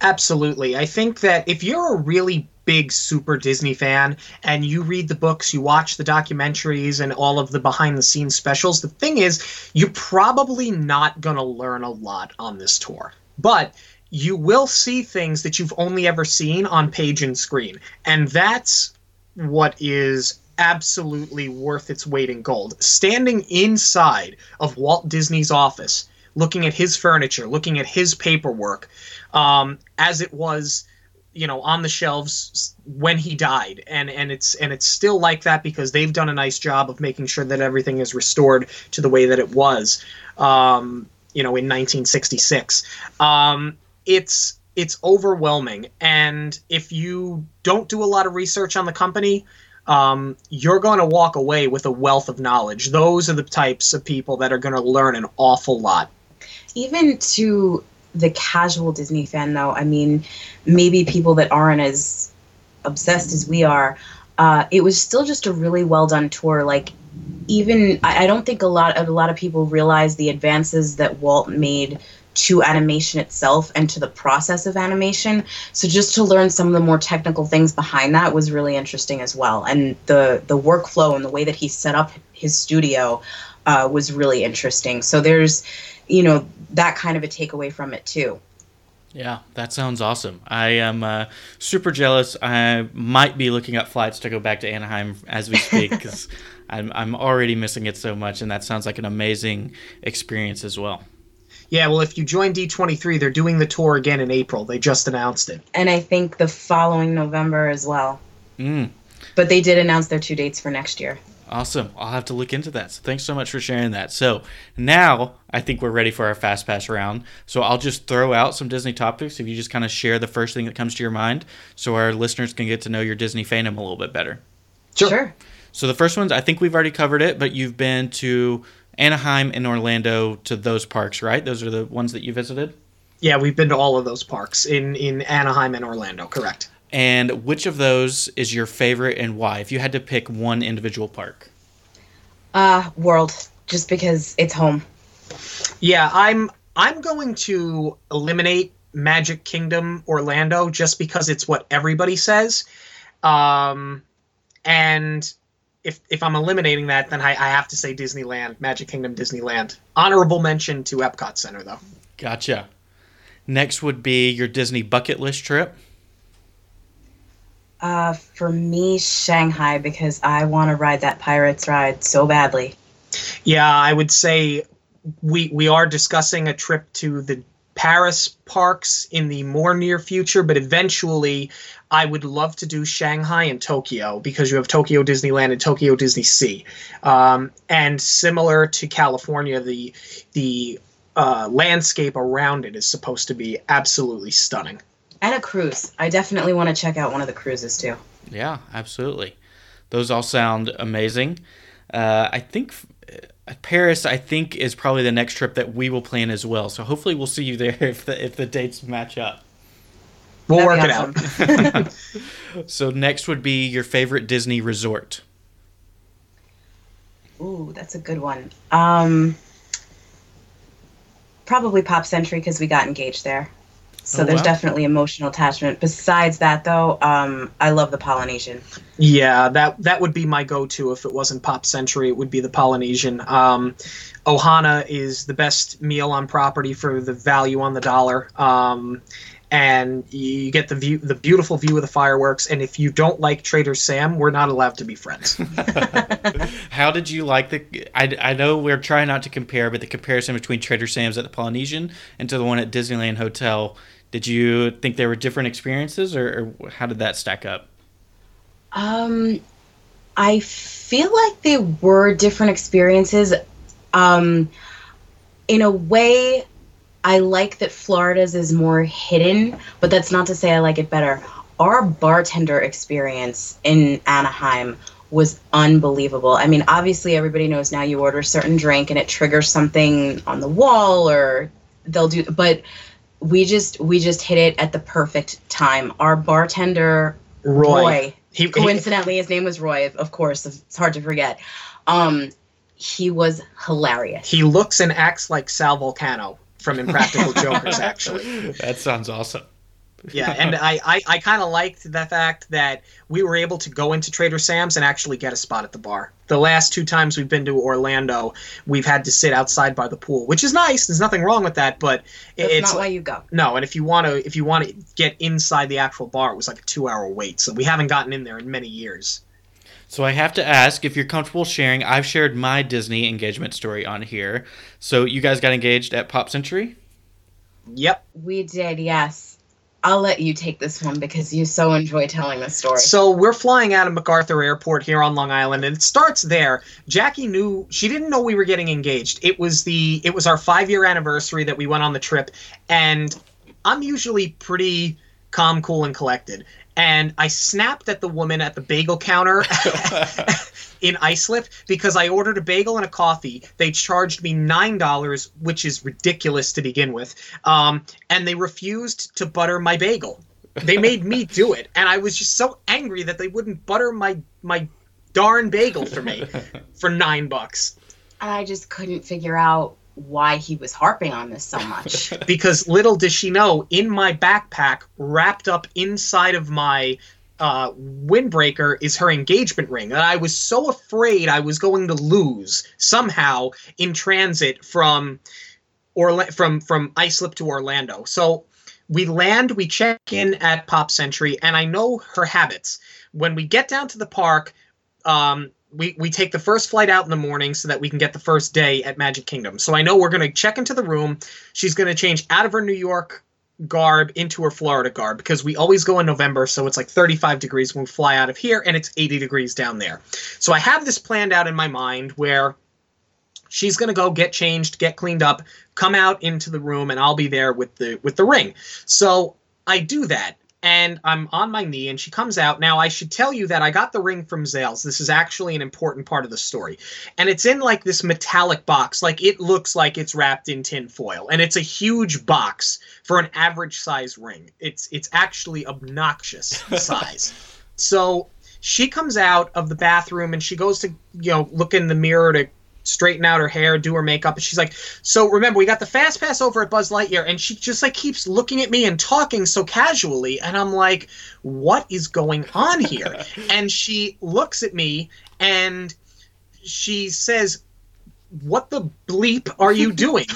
Absolutely. I think that if you're a really big super Disney fan and you read the books, you watch the documentaries and all of the behind the scenes specials, the thing is, you're probably not going to learn a lot on this tour. But you will see things that you've only ever seen on page and screen. And that's what is absolutely worth its weight in gold. Standing inside of Walt Disney's office, looking at his furniture, looking at his paperwork, um, as it was you know on the shelves when he died. And and it's and it's still like that because they've done a nice job of making sure that everything is restored to the way that it was um, you know in 1966 um, it's it's overwhelming. And if you don't do a lot of research on the company um, you're going to walk away with a wealth of knowledge. Those are the types of people that are going to learn an awful lot. Even to the casual Disney fan, though, I mean, maybe people that aren't as obsessed as we are, uh, it was still just a really well done tour. Like, even I, I don't think a lot of, a lot of people realize the advances that Walt made to animation itself and to the process of animation. So just to learn some of the more technical things behind that was really interesting as well. And the the workflow and the way that he set up his studio uh, was really interesting. So there's you know that kind of a takeaway from it too. Yeah, that sounds awesome. I am uh, super jealous. I might be looking up flights to go back to Anaheim as we speak because I'm, I'm already missing it so much, and that sounds like an amazing experience as well. Yeah, well, if you join D23, they're doing the tour again in April. They just announced it. And I think the following November as well. Mm. But they did announce their two dates for next year. Awesome. I'll have to look into that. So thanks so much for sharing that. So now I think we're ready for our fast pass round. So I'll just throw out some Disney topics if you just kind of share the first thing that comes to your mind so our listeners can get to know your Disney fandom a little bit better. Sure. sure. So the first ones, I think we've already covered it, but you've been to Anaheim and Orlando to those parks, right? Those are the ones that you visited? Yeah, we've been to all of those parks in in Anaheim and Orlando, correct. And which of those is your favorite and why? If you had to pick one individual park. Uh, World, just because it's home. Yeah, I'm I'm going to eliminate Magic Kingdom Orlando just because it's what everybody says. Um, and if if I'm eliminating that, then I, I have to say Disneyland, Magic Kingdom, Disneyland. Honorable mention to Epcot Center, though. Gotcha. Next would be your Disney bucket list trip. Uh, for me, Shanghai because I want to ride that Pirates ride so badly. Yeah, I would say we we are discussing a trip to the Paris parks in the more near future, but eventually I would love to do Shanghai and Tokyo because you have Tokyo Disneyland and Tokyo Disney Sea. Um, and similar to California, the the uh, landscape around it is supposed to be absolutely stunning. And a cruise. I definitely want to check out one of the cruises too. Yeah, absolutely. Those all sound amazing. Uh, I think uh, Paris, I think, is probably the next trip that we will plan as well. So hopefully, we'll see you there if the if the dates match up. We'll That'd work be it out. So next would be your favorite Disney resort. Ooh, that's a good one. Um, probably Pop Century because we got engaged there. So Oh, there's wow. definitely emotional attachment. Besides that, though, um, I love the Polynesian. Yeah, that that would be my go-to if it wasn't Pop Century. It would be the Polynesian. Um, Ohana is the best meal on property for the value on the dollar, um, and you get the view, the beautiful view of the fireworks. And if you don't like Trader Sam, we're not allowed to be friends. How did you like the? I, I know we're trying not to compare, but the comparison between Trader Sam's at the Polynesian and to the one at Disneyland Hotel. Did you think there were different experiences, or, or how did that stack up? Um, I feel like they were different experiences. Um, in a way, I like that Florida's is more hidden, but that's not to say I like it better. Our bartender experience in Anaheim was unbelievable. I mean, obviously everybody knows now you order a certain drink and it triggers something on the wall or they'll do but we just we just hit it at the perfect time. Our bartender Roy. Roy He, he, coincidentally his name was Roy, of course, it's hard to forget. Um he was hilarious. he looks and acts like Sal Vulcano from Impractical Jokers, actually. That sounds awesome. Yeah, and I, I, I kind of liked the fact that we were able to go into Trader Sam's and actually get a spot at the bar. The last two times we've been to Orlando, we've had to sit outside by the pool, which is nice. There's nothing wrong with that, but That's it's not why you go. no. And if you want to, if you want to get inside the actual bar, it was like a two-hour wait. So we haven't gotten in there in many years. So I have to ask if you're comfortable sharing. I've shared my Disney engagement story on here. So you guys got engaged at Pop Century? Yep. We did, yes. I'll let you take this one because you so enjoy telling this story. So we're flying out of MacArthur Airport here on Long Island, and it starts there. Jackie knew she didn't know we were getting engaged. It was the it was our five year anniversary that we went on the trip, and I'm usually pretty calm, cool, and collected. And I snapped at the woman at the bagel counter in Islip because I ordered a bagel and a coffee. They charged me nine dollars, which is ridiculous to begin with. Um, and they refused to butter my bagel. They made me do it, and I was just so angry that they wouldn't butter my my darn bagel for me for nine bucks. and I just couldn't figure out why he was harping on this so much. because little does she know, in my backpack, wrapped up inside of my uh, windbreaker, is her engagement ring. And I was so afraid I was going to lose somehow in transit from Orla- from from Islip to Orlando. So we land, we check in at Pop Century, and I know her habits. When we get down to the park, um, we, we take the first flight out in the morning so that we can get the first day at Magic Kingdom. So I know we're going to check into the room. She's going to change out of her New York garb into her Florida garb because we always go in November, so it's like 35 degrees when we fly out of here, and it's 80 degrees down there. So I have this planned out in my mind where she's going to go get changed, get cleaned up, come out into the room, and I'll be there with the with the ring. So I do that, and I'm on my knee, and she comes out. Now I should tell you that I got the ring from Zales. This is actually an important part of the story, and it's in like this metallic box, like it looks like it's wrapped in tin foil, and it's a huge box for an average size ring. It's it's actually obnoxious size. So she comes out of the bathroom and she goes to you know look in the mirror to straighten out her hair, do her makeup, and she's like, "So remember, we got the fast pass over at Buzz Lightyear," and she just like keeps looking at me and talking so casually, and I'm like, "What is going on here?" and she looks at me and she says. What the bleep are you doing?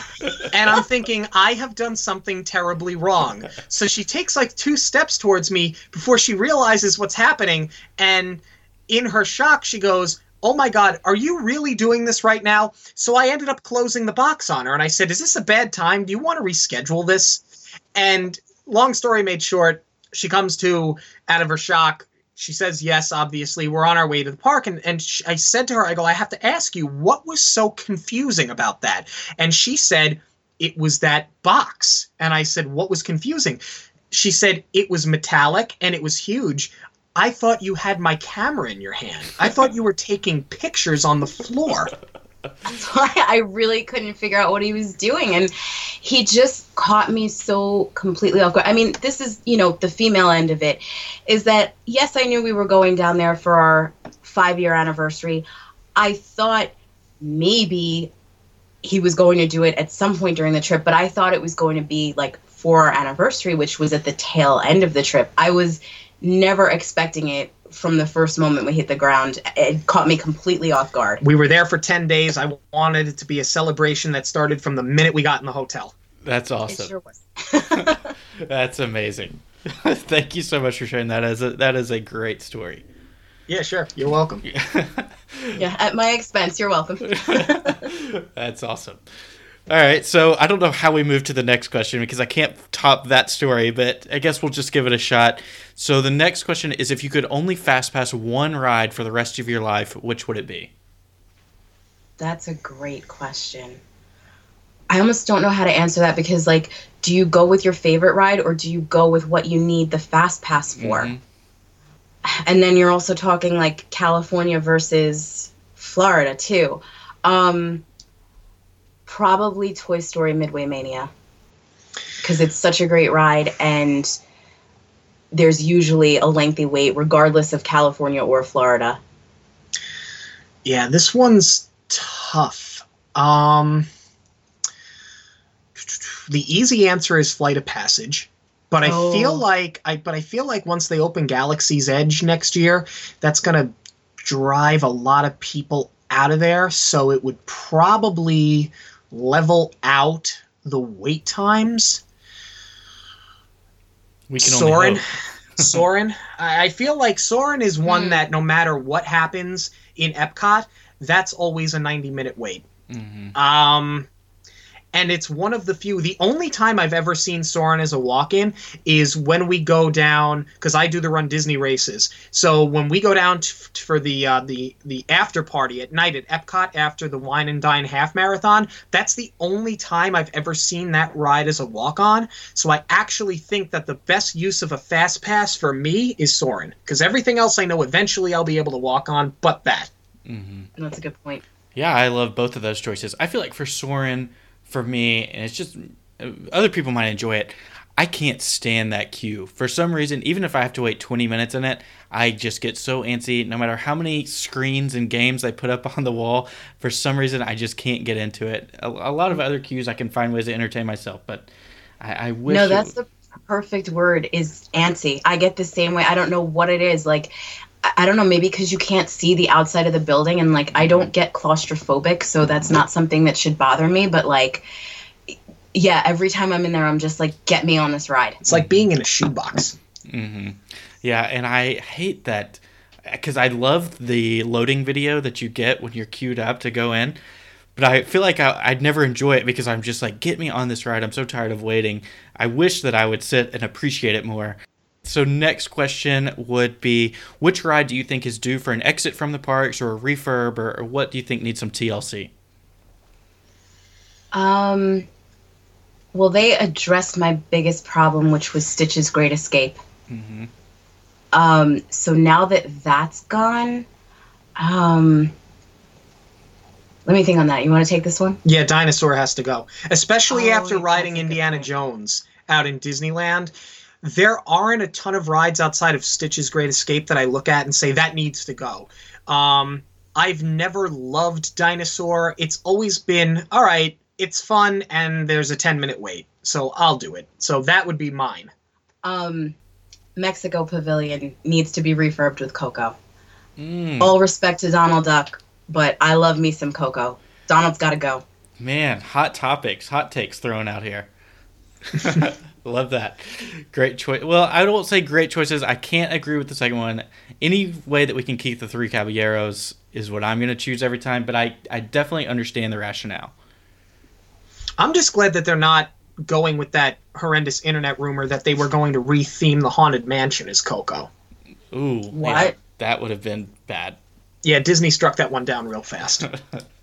and I'm thinking, I have done something terribly wrong. So she takes like two steps towards me before she realizes what's happening. And in her shock, she goes, Oh my God, are you really doing this right now? So I ended up closing the box on her and I said, Is this a bad time? Do you want to reschedule this? And long story made short, she comes to out of her shock. She says yes, obviously. We're on our way to the park. And, and sh I said to her, I go, I have to ask you, what was so confusing about that? And she said, it was that box. And I said, what was confusing? She said, it was metallic and it was huge. I thought you had my camera in your hand. I thought you were taking pictures on the floor. That's why I really couldn't figure out what he was doing. And he just caught me so completely off guard. I mean, this is, you know, the female end of it is that, yes, I knew we were going down there for our five year anniversary. I thought maybe he was going to do it at some point during the trip, but I thought it was going to be like for our anniversary, which was at the tail end of the trip. I was never expecting it from the first moment we hit the ground. It caught me completely off guard. We were there for 10 days. I wanted it to be a celebration that started from the minute we got in the hotel. That's It awesome. sure was. That's amazing. Thank you so much for sharing that. As a, that is a great story. Yeah, sure. You're welcome. Yeah, at my expense. You're welcome. That's awesome. All right, so I don't know how we move to the next question because I can't top that story, but I guess we'll just give it a shot. So the next question is if you could only fast pass one ride for the rest of your life, which would it be? That's a great question. I almost don't know how to answer that because like do you go with your favorite ride or do you go with what you need the fast pass for? Mhm. And then you're also talking like California versus Florida too. Um probably Toy Story Midway Mania. Cuz it's such a great ride and there's usually a lengthy wait regardless of California or Florida. Yeah, this one's tough. Um, the easy answer is Flight of Passage, but I Oh. feel like I but I feel like once they open Galaxy's Edge next year, that's gonna drive a lot of people out of there. So it would probably level out the wait times. We can Soarin'. only. Soarin'. I I feel like Soarin' is one Hmm. that no matter what happens in Epcot, that's always a 90 minute wait. Mhm. Um, and it's one of the few. The only time I've ever seen Soarin' as a walk-in is when we go down because I do the Run Disney races. So when we go down t- for the uh, the the after party at night at Epcot after the Wine and Dine half marathon, that's the only time I've ever seen that ride as a walk-on. So I actually think that the best use of a fast pass for me is Soarin' because everything else I know eventually I'll be able to walk on, but that. Mm-hmm. That's a good point. Yeah, I love both of those choices. I feel like for Soarin', for me, and it's just uh, other people might enjoy it. I can't stand that queue. For some reason, even if I have to wait 20 minutes in it, I just get so antsy. No matter how many screens and games I put up on the wall, for some reason, I just can't get into it. A, a lot of other queues, I can find ways to entertain myself, but I, I wish. no, that's w- the perfect word is antsy. I get the same way. I don't know what it is. Like, I- I don't know, maybe because you can't see the outside of the building, and like, I don't get claustrophobic, so that's not something that should bother me. But like, yeah, every time I'm in there, I'm just like, get me on this ride. It's like being in a shoebox. hmm Yeah, and I hate that because I love the loading video that you get when you're queued up to go in. But I feel like I, I'd never enjoy it because I'm just like, get me on this ride. I'm so tired of waiting. I wish that I would sit and appreciate it more. So, next question would be Which ride do you think is due for an exit from the parks or a refurb, or, or what do you think needs some TLC? Um, well, they addressed my biggest problem, which was Stitch's Great Escape. Mm-hmm. Um, so now that that's gone, um, let me think on that. You want to take this one? Yeah, dinosaur has to go. Especially Oh, after riding that's a good Indiana. Jones out in Disneyland. There aren't a ton of rides outside of Stitch's Great Escape that I look at and say that needs to go. Um, I've never loved Dinosaur. It's always been all right. It's fun, and there's a 10 minute wait, so I'll do it. So that would be mine. Um, Mexico Pavilion needs to be refurbed with Coco. Mm, All respect to Donald Duck, but I love me some Coco. Donald's got to go. Man, hot topics, hot takes thrown out here. Love that. Great choice. Well, I don't say great choices. I can't agree with the second one. Any way that we can keep the three caballeros is what I'm going to choose every time, but I, I definitely understand the rationale. I'm just glad that they're not going with that horrendous internet rumor that they were going to retheme the Haunted Mansion as Coco. Ooh. What? yeah, that would have been bad. Yeah, Disney struck that one down real fast.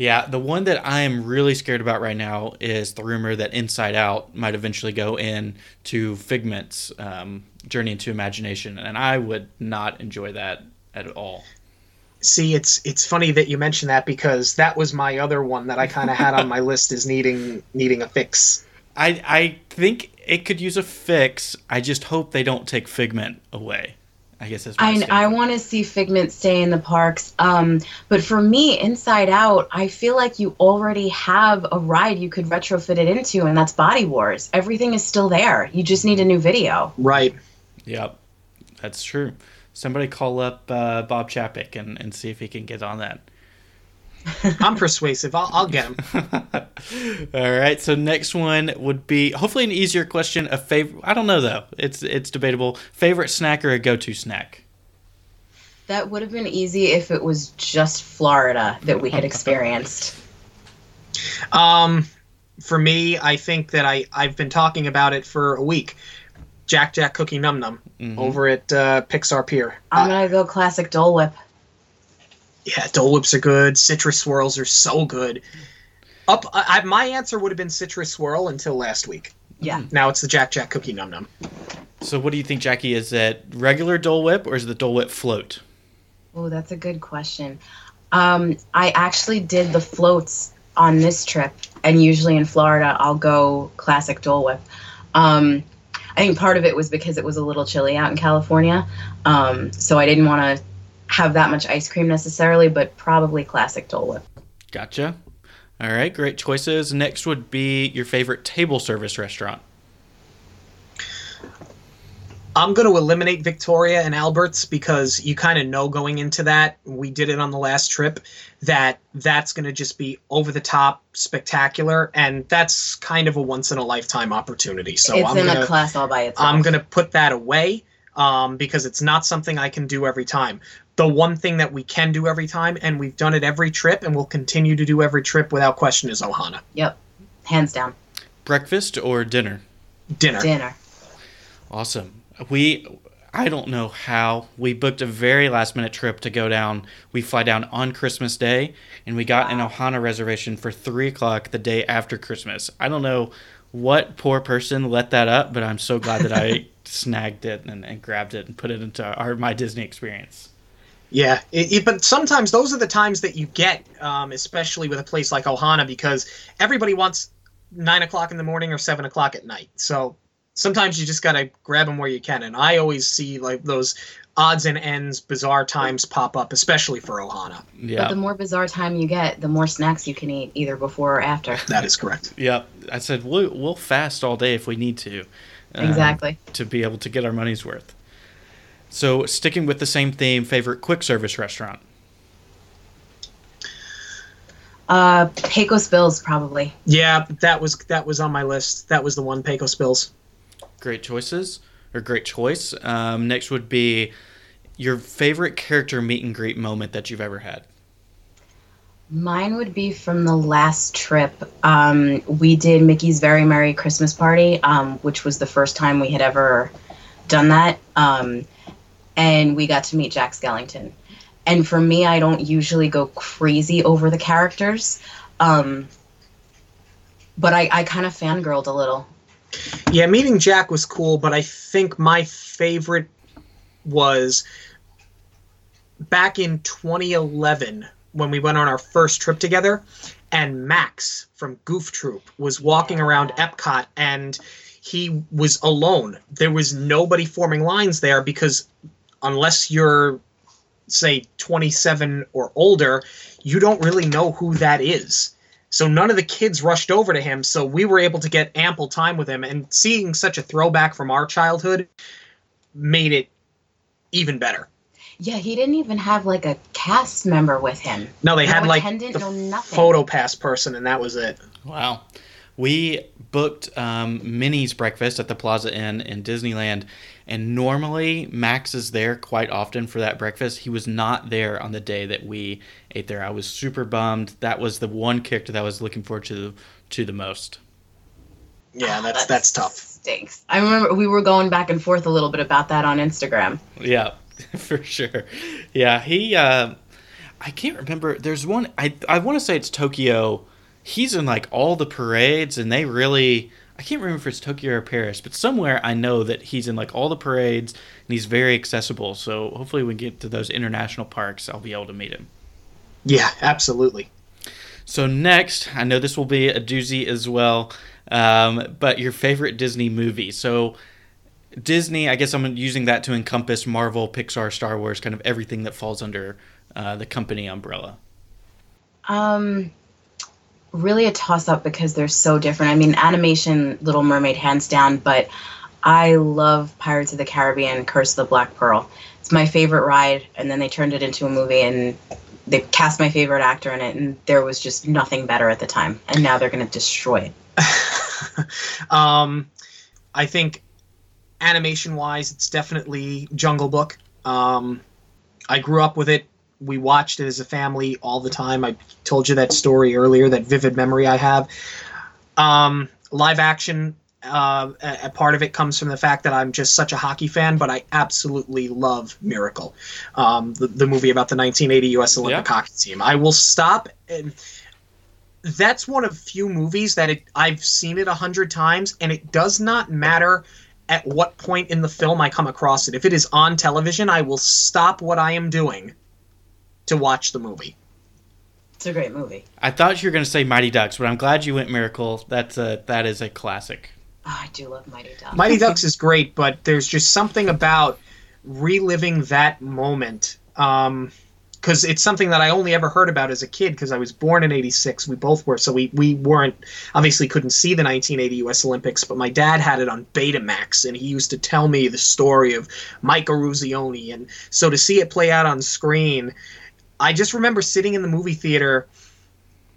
Yeah, the one that I am really scared about right now is the rumor that Inside Out might eventually go in to Figment's um, Journey into Imagination, and I would not enjoy that at all. See, it's it's funny that you mentioned that because that was my other one that I kind of had on my list is needing needing a fix. I I think it could use a fix. I just hope they don't take Figment away. I guess that's. my I. I want to see Figment stay in the parks. Um, but for me, Inside Out, I feel like you already have a ride you could retrofit it into, and that's Body Wars. Everything is still there. You just need a new video. Right. Yep, that's true. Somebody call up uh, Bob Chapek and, and see if he can get on that. I'm persuasive. I'll, I'll get him. All right. So next one would be hopefully an easier question. A favorite? I don't know though. It's it's debatable. Favorite snack or a go-to snack? That would have been easy if it was just Florida that we had experienced. Um, for me, I think that I I've been talking about it for a week. Jack Jack Cookie Num Num Mhm. over at uh, Pixar Pier. I'm Uh, gonna go classic Dole Whip. Yeah, Dole Whips are good. Citrus swirls are so good. Up, I, my answer would have been citrus swirl until last week. Yeah. Now it's the Jack Jack cookie num num. So, what do you think, Jackie? Is that regular Dole Whip or is the Dole Whip float? Oh, that's a good question. Um, I actually did the floats on this trip, and usually in Florida, I'll go classic Dole Whip. Um, I think part of it was because it was a little chilly out in California, um, so I didn't want to have that much ice cream necessarily, but probably classic Dole Whip. Gotcha. All right, great choices. Next would be your favorite table service restaurant. I'm going to eliminate Victoria and Albert's because you kind of know going into that. We did it on the last trip that that's going to just be over the top spectacular, and that's kind of a once in a lifetime opportunity. So it's I'm in gonna, a class all by itself. I'm going to put that away um, because it's not something I can do every time. The one thing that we can do every time, and we've done it every trip, and we'll continue to do every trip without question, is Ohana Yep, hands down. Breakfast or dinner? dinner. Dinner. Awesome. We, I don't know how we booked a very last minute trip to go down. We fly down on Christmas Day, and we got an Ohana reservation for three o'clock the day after Christmas. I don't know what poor person let that up, but I'm so glad that I snagged it and, and grabbed it and put it into our my Disney experience. Yeah, it, it- but sometimes those are the times that you get, um, especially with a place like Ohana, because everybody wants nine o'clock in the morning or seven o'clock at night. So sometimes you just gotta grab them where you can. And I always see like those odds and ends, bizarre times pop up, especially for Ohana. Yeah. But the more bizarre time you get, the more snacks you can eat, either before or after. That is correct. Yep. I said we'll, we'll fast all day if we need to. um, Exactly. To be able to get our money's worth. So, sticking with the same theme, favorite quick service restaurant? Uh, Pecos Bills probably. Yeah, that was that was on my list. That was the one, Pecos Bills. Great choices, or great choice. Um, next would be your favorite character meet and greet moment that you've ever had. Mine would be from the last trip. Um, we did Mickey's Very Merry Christmas Party, um, which was the first time we had ever done that. Um, and we got to meet Jack Skellington. And for me, I don't usually go crazy over the characters. Um, but I, I kind of fangirled a little. Yeah, meeting Jack was cool, but I think my favorite was back in 2011 when we went on our first trip together, and Max from Goof Troop was walking around Epcot and he was alone. There was nobody forming lines there because unless you're say 27 or older, you don't really know who that is. So none of the kids rushed over to him, so we were able to get ample time with him. And seeing such a throwback from our childhood made it even better. Yeah, he didn't even have like a cast member with him. No, they No had like attendant, the no nothing. photo pass person, and that was it. Wow. We booked um, Minnie's breakfast at the Plaza Inn in Disneyland, and normally Max is there quite often for that breakfast. He was not there on the day that we ate there. I was super bummed. That was the one character that I was looking forward to to the most. Yeah, that's That that's tough. Stinks. I remember we were going back and forth a little bit about that on Instagram. Yeah, for sure. Yeah, he. Uh, I can't remember. There's one. I I want to say it's Tokyo. He's in like all the parades, and they really. I can't remember if it's Tokyo or Paris, but somewhere I know that he's in like all the parades, and he's very accessible. So hopefully, when we get to those international parks, I'll be able to meet him. Yeah, absolutely. So next, I know this will be a doozy as well, um, but your favorite Disney movie. So Disney, I guess I'm using that to encompass Marvel, Pixar, Star Wars, kind of everything that falls under uh, the company umbrella. Um, really a toss up because they're so different. I mean, animation, Little Mermaid, hands down, but I love Pirates of the Caribbean, Curse of the Black Pearl. It's my favorite ride, and then they turned it into a movie, and they cast my favorite actor in it, and there was just nothing better at the time. And now they're going to destroy it. um, I think animation wise, it's definitely Jungle Book. Um, I grew up with it. We watched it as a family all the time. I told you that story earlier, that vivid memory I have. Um, live action, uh, a, a part of it comes from the fact that I'm just such a hockey fan, but I absolutely love Miracle, um, the, the movie about the 1980 U.S. Olympic Yeah. hockey team. I will stop and that's one of few movies that it, I've seen it a hundred times, and it does not matter at what point in the film I come across it. If it is on television, I will stop what I am doing to watch the movie. It's a great movie. I thought you were going to say Mighty Ducks, but I'm glad you went Miracle. That's a that is a classic. Oh, I do love Mighty Ducks. Mighty Ducks is great, but there's just something about reliving that moment. Um, because it's something that I only ever heard about as a kid because I was born in 86. We both were. So we, we weren't, obviously couldn't see the 1980 US Olympics, but my dad had it on Betamax and he used to tell me the story of Mike Eruzione. And so to see it play out on screen, I just remember sitting in the movie theater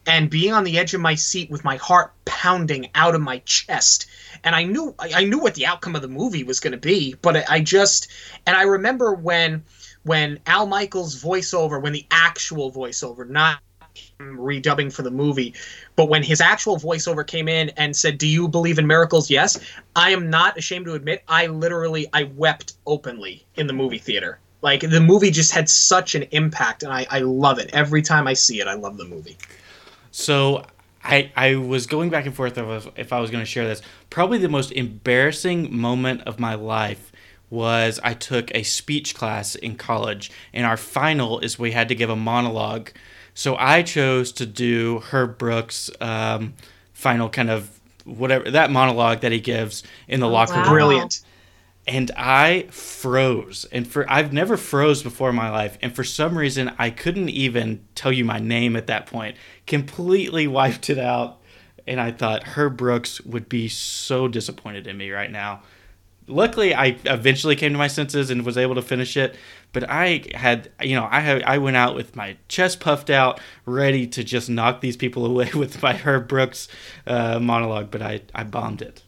and being on the edge of my seat with my heart pounding out of my chest and i knew i knew what the outcome of the movie was going to be but i just and i remember when when Al Michaels voiceover, when the actual voiceover, not redubbing for the movie, but when his actual voiceover came in and said, "Do you believe in miracles?" Yes, I am not ashamed to admit I literally I wept openly in the movie theater. Like the movie just had such an impact, and I, I love it every time I see it. I love the movie. So I, I was going back and forth if I was, if I was going to share this. Probably the most embarrassing moment of my life was I took a speech class in college, and our final is we had to give a monologue. So I chose to do Herb Brooks' um, final kind of whatever that monologue that he gives in the Oh, locker room. Brilliant. And I froze. And for I've never froze before in my life, and for some reason I couldn't even tell you my name at that point. Completely wiped it out, and I thought Herb Brooks would be so disappointed in me right now. Luckily, I eventually came to my senses and was able to finish it. But I had, you know, I had, I went out with my chest puffed out, ready to just knock these people away with my Herb Brooks uh, monologue. But I, I bombed it.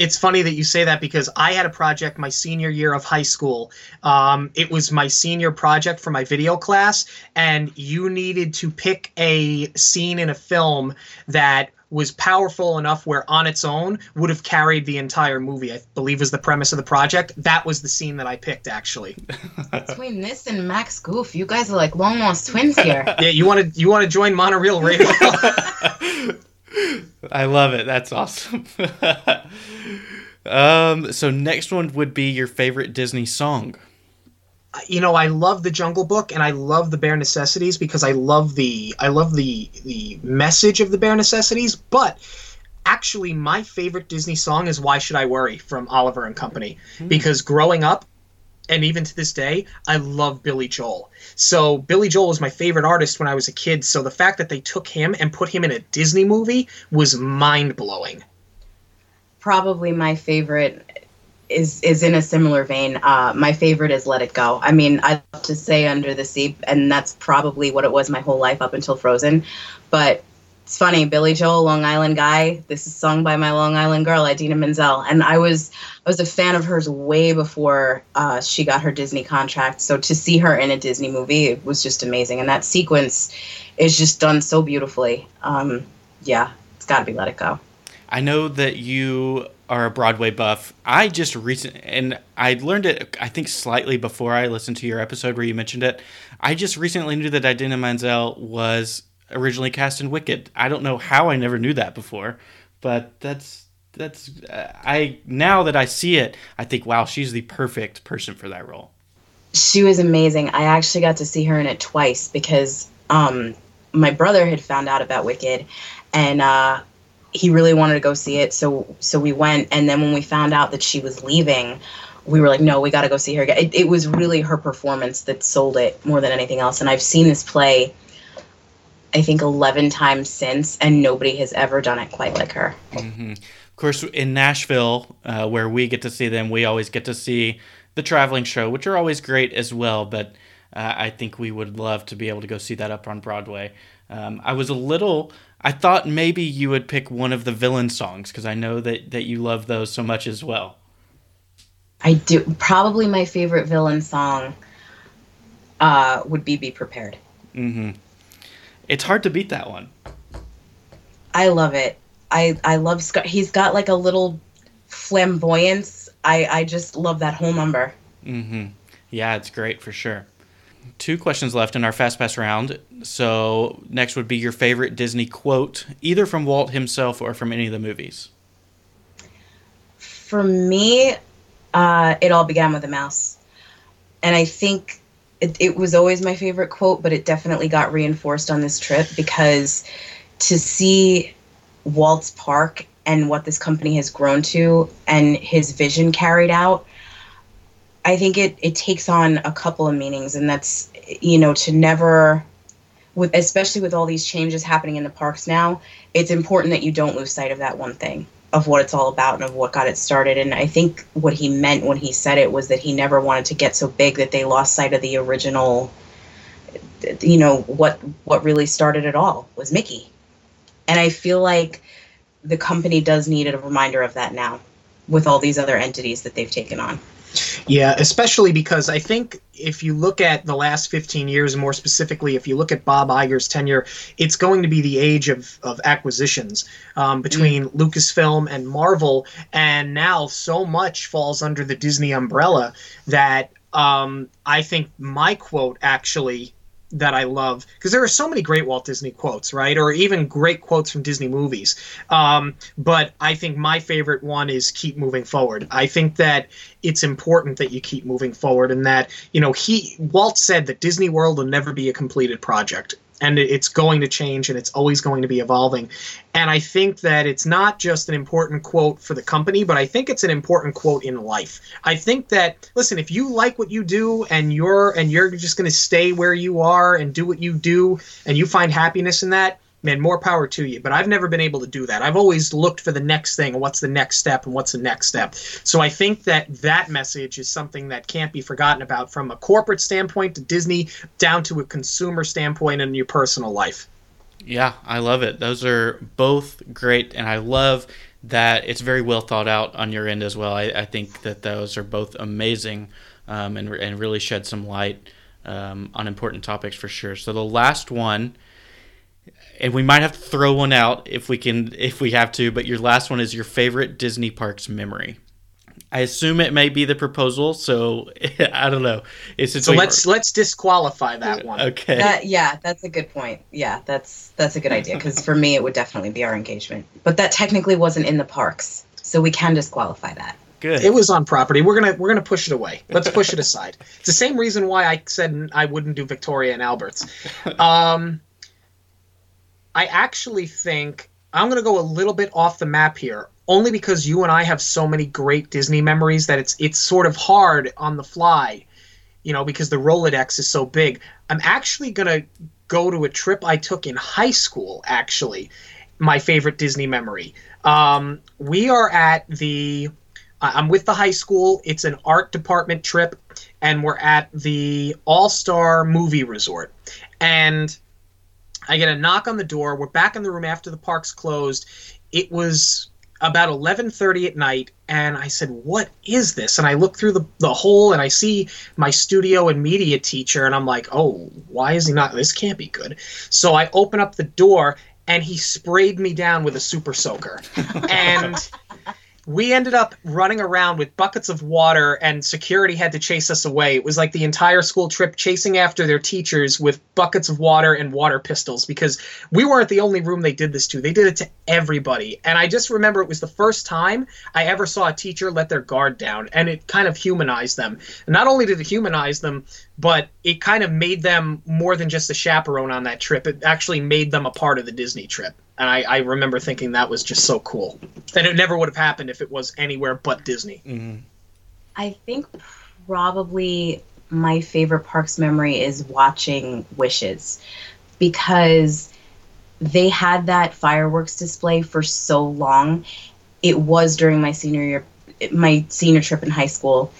It's funny that you say that because I had a project my senior year of high school. Um, it was my senior project for my video class, and you needed to pick a scene in a film that was powerful enough where on its own would have carried the entire movie. I believe was the premise of the project. That was the scene that I picked actually. Between this and Max Goof, you guys are like long lost twins here. Yeah, you want to you want to join Monorail Radio? I love it. That's awesome. um, so next one would be your favorite Disney song. you know, I love the Jungle Book and I love the Bare Necessities because I love the I love the the message of the Bare Necessities. But actually, my favorite Disney song is "Why Should I Worry" from Oliver and Company because growing up. And even to this day, I love Billy Joel. So Billy Joel was my favorite artist when I was a kid. So the fact that they took him and put him in a Disney movie was mind blowing. Probably my favorite is is in a similar vein. Uh, my favorite is Let It Go. I mean, I love to say Under the Sea, and that's probably what it was my whole life up until Frozen. But it's funny, Billy Joel, Long Island guy. This is sung by my Long Island girl, Idina Menzel, and I was I was a fan of hers way before uh, she got her Disney contract. So to see her in a Disney movie, was just amazing, and that sequence is just done so beautifully. Um, yeah, it's got to be Let It Go. I know that you are a Broadway buff. I just recent and I learned it I think slightly before I listened to your episode where you mentioned it. I just recently knew that Idina Menzel was originally cast in Wicked. I don't know how I never knew that before, but that's that's uh, I now that I see it, I think wow, she's the perfect person for that role. she was amazing. I actually got to see her in it twice because um, my brother had found out about Wicked, and uh, he really wanted to go see it. So so we went, and then when we found out that she was leaving, we were like, no, we got to go see her again. It, it was really her performance that sold it more than anything else. And I've seen this play. I think 11 times since, and nobody has ever done it quite like her. Of course, in Nashville, uh, where we get to see them, we always get to see the traveling show, which are always great as well. But uh, I think we would love to be able to go see that up on Broadway. Um, I was a little. I thought maybe you would pick one of the villain songs because I know that, that you love those so much as well. I do. Probably my favorite villain song uh, would be Be Prepared. hmm It's hard to beat that one. I love it. I I love. He's got like a little flamboyance. I I just love that whole number. Mm-hmm. Yeah, it's great for sure. two questions left in our fast pass round. So next would be your favorite Disney quote, either from Walt himself or from any of the movies. For me, uh, it all began with a mouse, and I think it, it was always my favorite quote, but it definitely got reinforced on this trip because to see Walt's park and what this company has grown to and his vision carried out i think it it takes on a couple of meanings. And that's you know to never with especially with all these changes happening in the parks now it's important that you don't lose sight of that one thing of what it's all about and of what got it started and i think what he meant when he said it was that he never wanted to get so big that they lost sight of the original you know what what really started it all was mickey and i feel like the company does need a reminder of that now with all these other entities that they've taken on. Yeah, especially because I think if you look at the last 15 years, more specifically, if you look at Bob Iger's tenure, it's going to be the age of, of acquisitions um, between mm. Lucasfilm and Marvel. And now so much falls under the Disney umbrella that um, I think my quote actually that I love because there are so many great Walt Disney quotes, right? Or even great quotes from Disney movies. Um, but I think my favorite one is keep moving forward. I think that it's important that you keep moving forward and that, you know, he Walt said that Disney World will never be a completed project and it's going to change and it's always going to be evolving. And I think that it's not just an important quote for the company, but I think it's an important quote in life. I think that listen, if you like what you do and you're and you're just going to stay where you are and do what you do and you find happiness in that, man, more power to you. But I've never been able to do that. I've always looked for the next thing and what's the next step and what's the next step. So I think that that message is something that can't be forgotten about from a corporate standpoint to Disney down to a consumer standpoint in your personal life. Yeah, I love it. Those are both great, and I love that it's very well thought out on your end as well. I, I think that those are both amazing um, and, and really shed some light um, on important topics for sure. So the last one and we might have to throw one out if we can if we have to but your last one is your favorite disney parks memory i assume it may be the proposal so i don't know it's so let's hard. let's disqualify that one okay that, yeah that's a good point yeah that's that's a good idea because for me it would definitely be our engagement but that technically wasn't in the parks so we can disqualify that Good. It was on property. We're gonna we're gonna push it away. Let's push it aside. It's the same reason why I said I wouldn't do Victoria and Albert's. Um, I actually think I'm going to go a little bit off the map here, only because you and I have so many great Disney memories that it's it's sort of hard on the fly, you know, because the Rolodex is so big. I'm actually going to go to a trip I took in high school. Actually, my favorite Disney memory. Um, we are at the. I'm with the high school. It's an art department trip, and we're at the All Star Movie Resort, and I get a knock on the door. We're back in the room after the park's closed. It was about 11:30 at night and I said, "What is this?" And I look through the the hole and I see my studio and media teacher and I'm like, "Oh, why is he not this can't be good." So I open up the door and he sprayed me down with a super soaker. and we ended up running around with buckets of water and security had to chase us away. It was like the entire school trip chasing after their teachers with buckets of water and water pistols because we weren't the only room they did this to. They did it to everybody. And i just remember it was the first time i ever saw a teacher let their guard down and it kind of humanized them. Not only did it humanize them but it kind of made them more than just a chaperone on that trip it actually made them a part of the disney trip and I, I, remember thinking that was just so cool. And it never would have happened if it was anywhere but Disney. Mm-hmm. I think probably my favorite parks memory is watching Wishes because they had that fireworks display for so long. It was during my senior year, my senior trip in high school.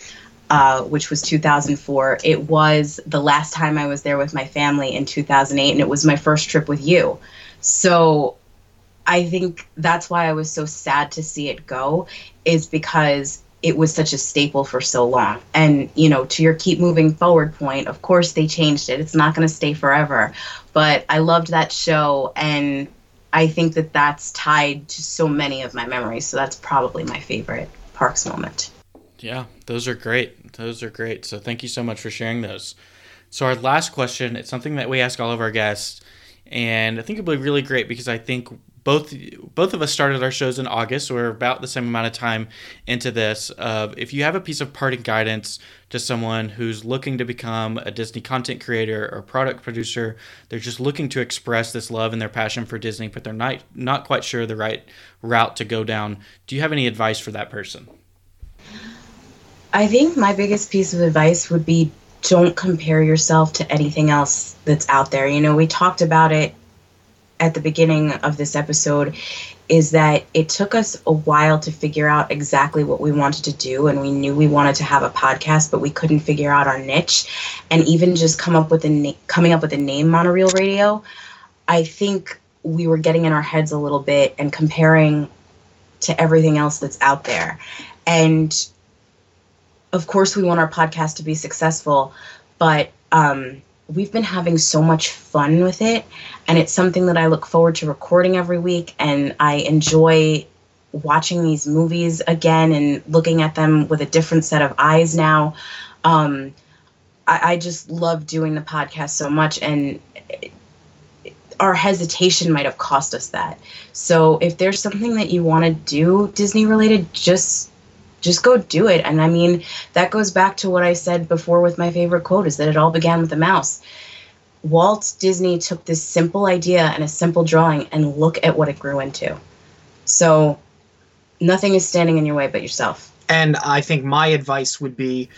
Uh, which was 2004. It was the last time I was there with my family in 2008, and it was my first trip with you. So I think that's why I was so sad to see it go, is because it was such a staple for so long. And, you know, to your keep moving forward point, of course they changed it. It's not going to stay forever. But I loved that show. And I think that that's tied to so many of my memories. So that's probably my favorite Parks moment. Yeah, those are great. Those are great. So thank you so much for sharing those. So our last question, it's something that we ask all of our guests, and I think it'll be really great because I think both both of us started our shows in August, so we're about the same amount of time into this. Uh, if you have a piece of parting guidance to someone who's looking to become a Disney content creator or product producer, they're just looking to express this love and their passion for Disney, but they're not not quite sure the right route to go down. Do you have any advice for that person? I think my biggest piece of advice would be don't compare yourself to anything else that's out there. You know, we talked about it at the beginning of this episode is that it took us a while to figure out exactly what we wanted to do and we knew we wanted to have a podcast but we couldn't figure out our niche and even just come up with a na- coming up with a name monorail radio i think we were getting in our heads a little bit and comparing to everything else that's out there and of course we want our podcast to be successful but um, we've been having so much fun with it and it's something that i look forward to recording every week and i enjoy watching these movies again and looking at them with a different set of eyes now. Um, I, I just love doing the podcast so much and our hesitation might have cost us that. So if there's something that you want to do disney related just just go do it. And I mean, that goes back to what I said before with my favorite quote is that it all began with a mouse. Walt Disney took this simple idea and a simple drawing and look at what it grew into. So nothing is standing in your way but yourself. And I think my advice would be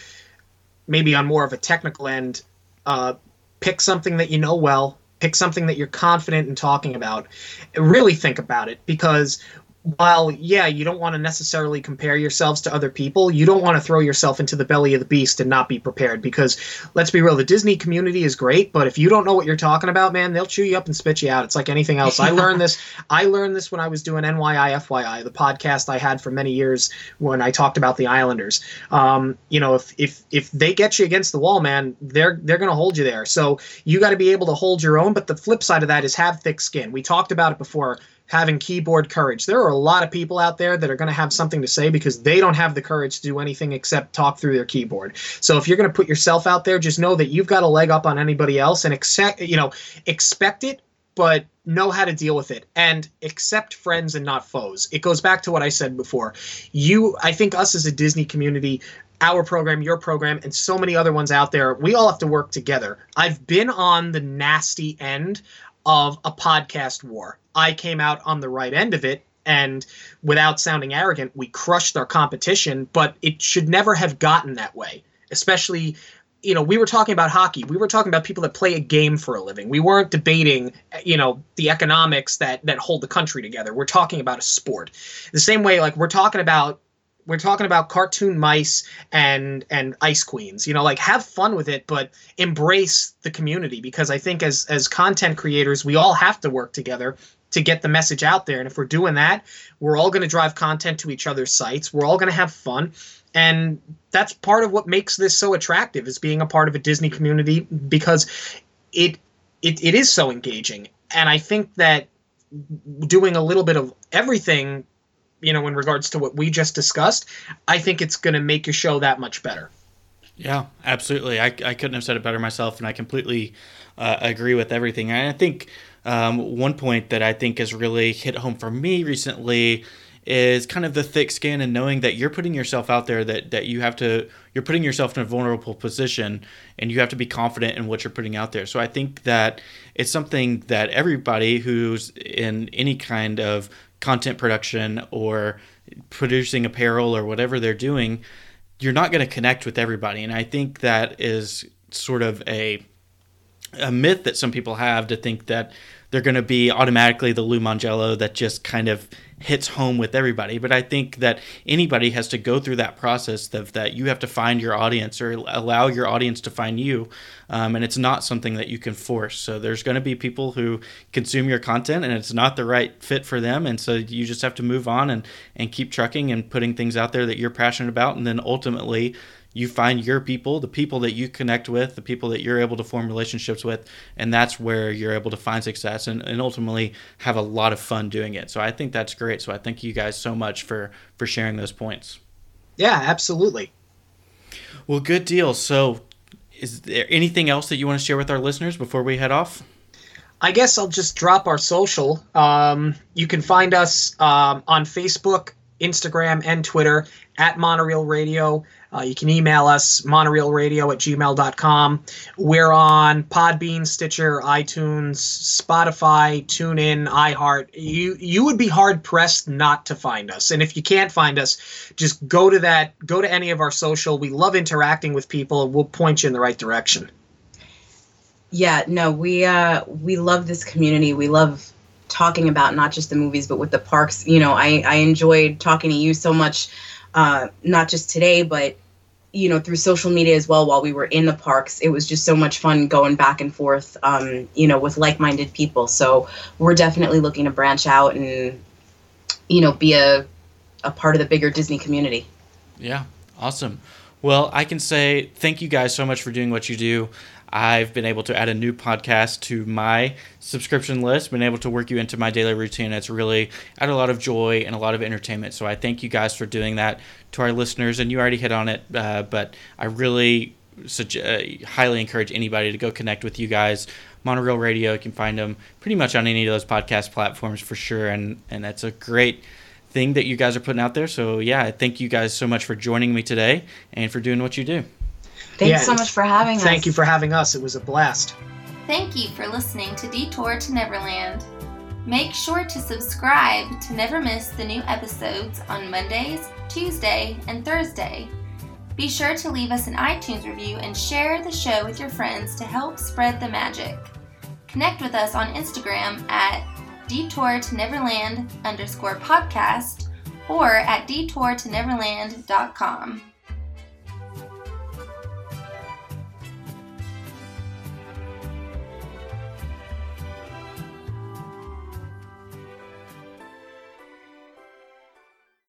maybe on more of a technical end, uh, pick something that you know well, pick something that you're confident in talking about, really think about it because while yeah you don't want to necessarily compare yourselves to other people you don't want to throw yourself into the belly of the beast and not be prepared because let's be real the disney community is great but if you don't know what you're talking about man they'll chew you up and spit you out. It's like anything else. I learned this i learned this when i was doing nyi fyi the podcast i had for many years when i talked about the islanders. Um, you know if if if they get you against the wall man they're they're going to hold you there. So you got to be able to hold your own but the flip side of that is have thick skin. We talked about it before having keyboard courage. There are a lot of people out there that are going to have something to say because they don't have the courage to do anything except talk through their keyboard. So if you're going to put yourself out there, just know that you've got a leg up on anybody else and accept, you know, expect it, but know how to deal with it and accept friends and not foes. It goes back to what I said before. You, I think us as a Disney community, our program, your program, and so many other ones out there, we all have to work together. I've been on the nasty end of a podcast war. I came out on the right end of it and without sounding arrogant, we crushed our competition, but it should never have gotten that way. Especially, you know, we were talking about hockey. We were talking about people that play a game for a living. We weren't debating, you know, the economics that that hold the country together. We're talking about a sport. The same way like we're talking about we're talking about cartoon mice and and ice queens you know like have fun with it but embrace the community because i think as as content creators we all have to work together to get the message out there. And if we're doing that we're all going to drive content to each other's sites. We're all going to have fun. And that's part of what makes this so attractive is being a part of a disney community because it it, it is so engaging. And i think that doing a little bit of everything you know, in regards to what we just discussed, I think it's going to make your show that much better. Yeah, absolutely. I, I couldn't have said it better myself, and I completely uh, agree with everything. And I think um, one point that I think has really hit home for me recently is kind of the thick skin and knowing that you're putting yourself out there that that you have to you're putting yourself in a vulnerable position and you have to be confident in what you're putting out there. So I think that it's something that everybody who's in any kind of content production or producing apparel or whatever they're doing, you're not going to connect with everybody. And I think that is sort of a a myth that some people have to think that they're going to be automatically the Lou Mongello that just kind of hits home with everybody. But I think that anybody has to go through that process of that you have to find your audience or allow your audience to find you. Um, and it's not something that you can force. So there's going to be people who consume your content and it's not the right fit for them. And so you just have to move on and, and keep trucking and putting things out there that you're passionate about. And then ultimately, you find your people, the people that you connect with, the people that you're able to form relationships with, and that's where you're able to find success and, and ultimately have a lot of fun doing it. So I think that's great. So I thank you guys so much for for sharing those points. Yeah, absolutely. Well, good deal. So is there anything else that you want to share with our listeners before we head off? I guess I'll just drop our social. Um, you can find us um, on Facebook, Instagram, and Twitter at Monorail Radio. Uh, you can email us monorailradio at gmail.com. We're on Podbean, Stitcher, iTunes, Spotify, TuneIn, iHeart. You you would be hard pressed not to find us. And if you can't find us, just go to that go to any of our social. We love interacting with people and we'll point you in the right direction. Yeah, no, we uh we love this community. We love talking about not just the movies but with the parks. You know, I I enjoyed talking to you so much uh not just today but you know through social media as well while we were in the parks it was just so much fun going back and forth um, you know with like-minded people. So we're definitely looking to branch out and you know be a, a part of the bigger disney community. Yeah. Awesome. Well i can say thank you guys so much for doing what you do I've been able to add a new podcast to my subscription list, been able to work you into my daily routine. It's really added a lot of joy and a lot of entertainment. So I thank you guys for doing that to our listeners. And you already hit on it, uh, but I really uh, highly encourage anybody to go connect with you guys. Monorail Radio, you can find them pretty much on any of those podcast platforms for sure. And, and that's a great thing that you guys are putting out there. So yeah, I thank you guys so much for joining me today and for doing what you do. Thanks yeah, so much for having us. Thank you for having us. It was a blast. Thank you for listening to Detour to Neverland. Make sure to subscribe to never miss the new episodes on Mondays, Tuesday, and Thursday. Be sure to leave us an iTunes review and share the show with your friends to help spread the magic. Connect with us on Instagram at detour to neverland underscore podcast or at detour to neverland.com.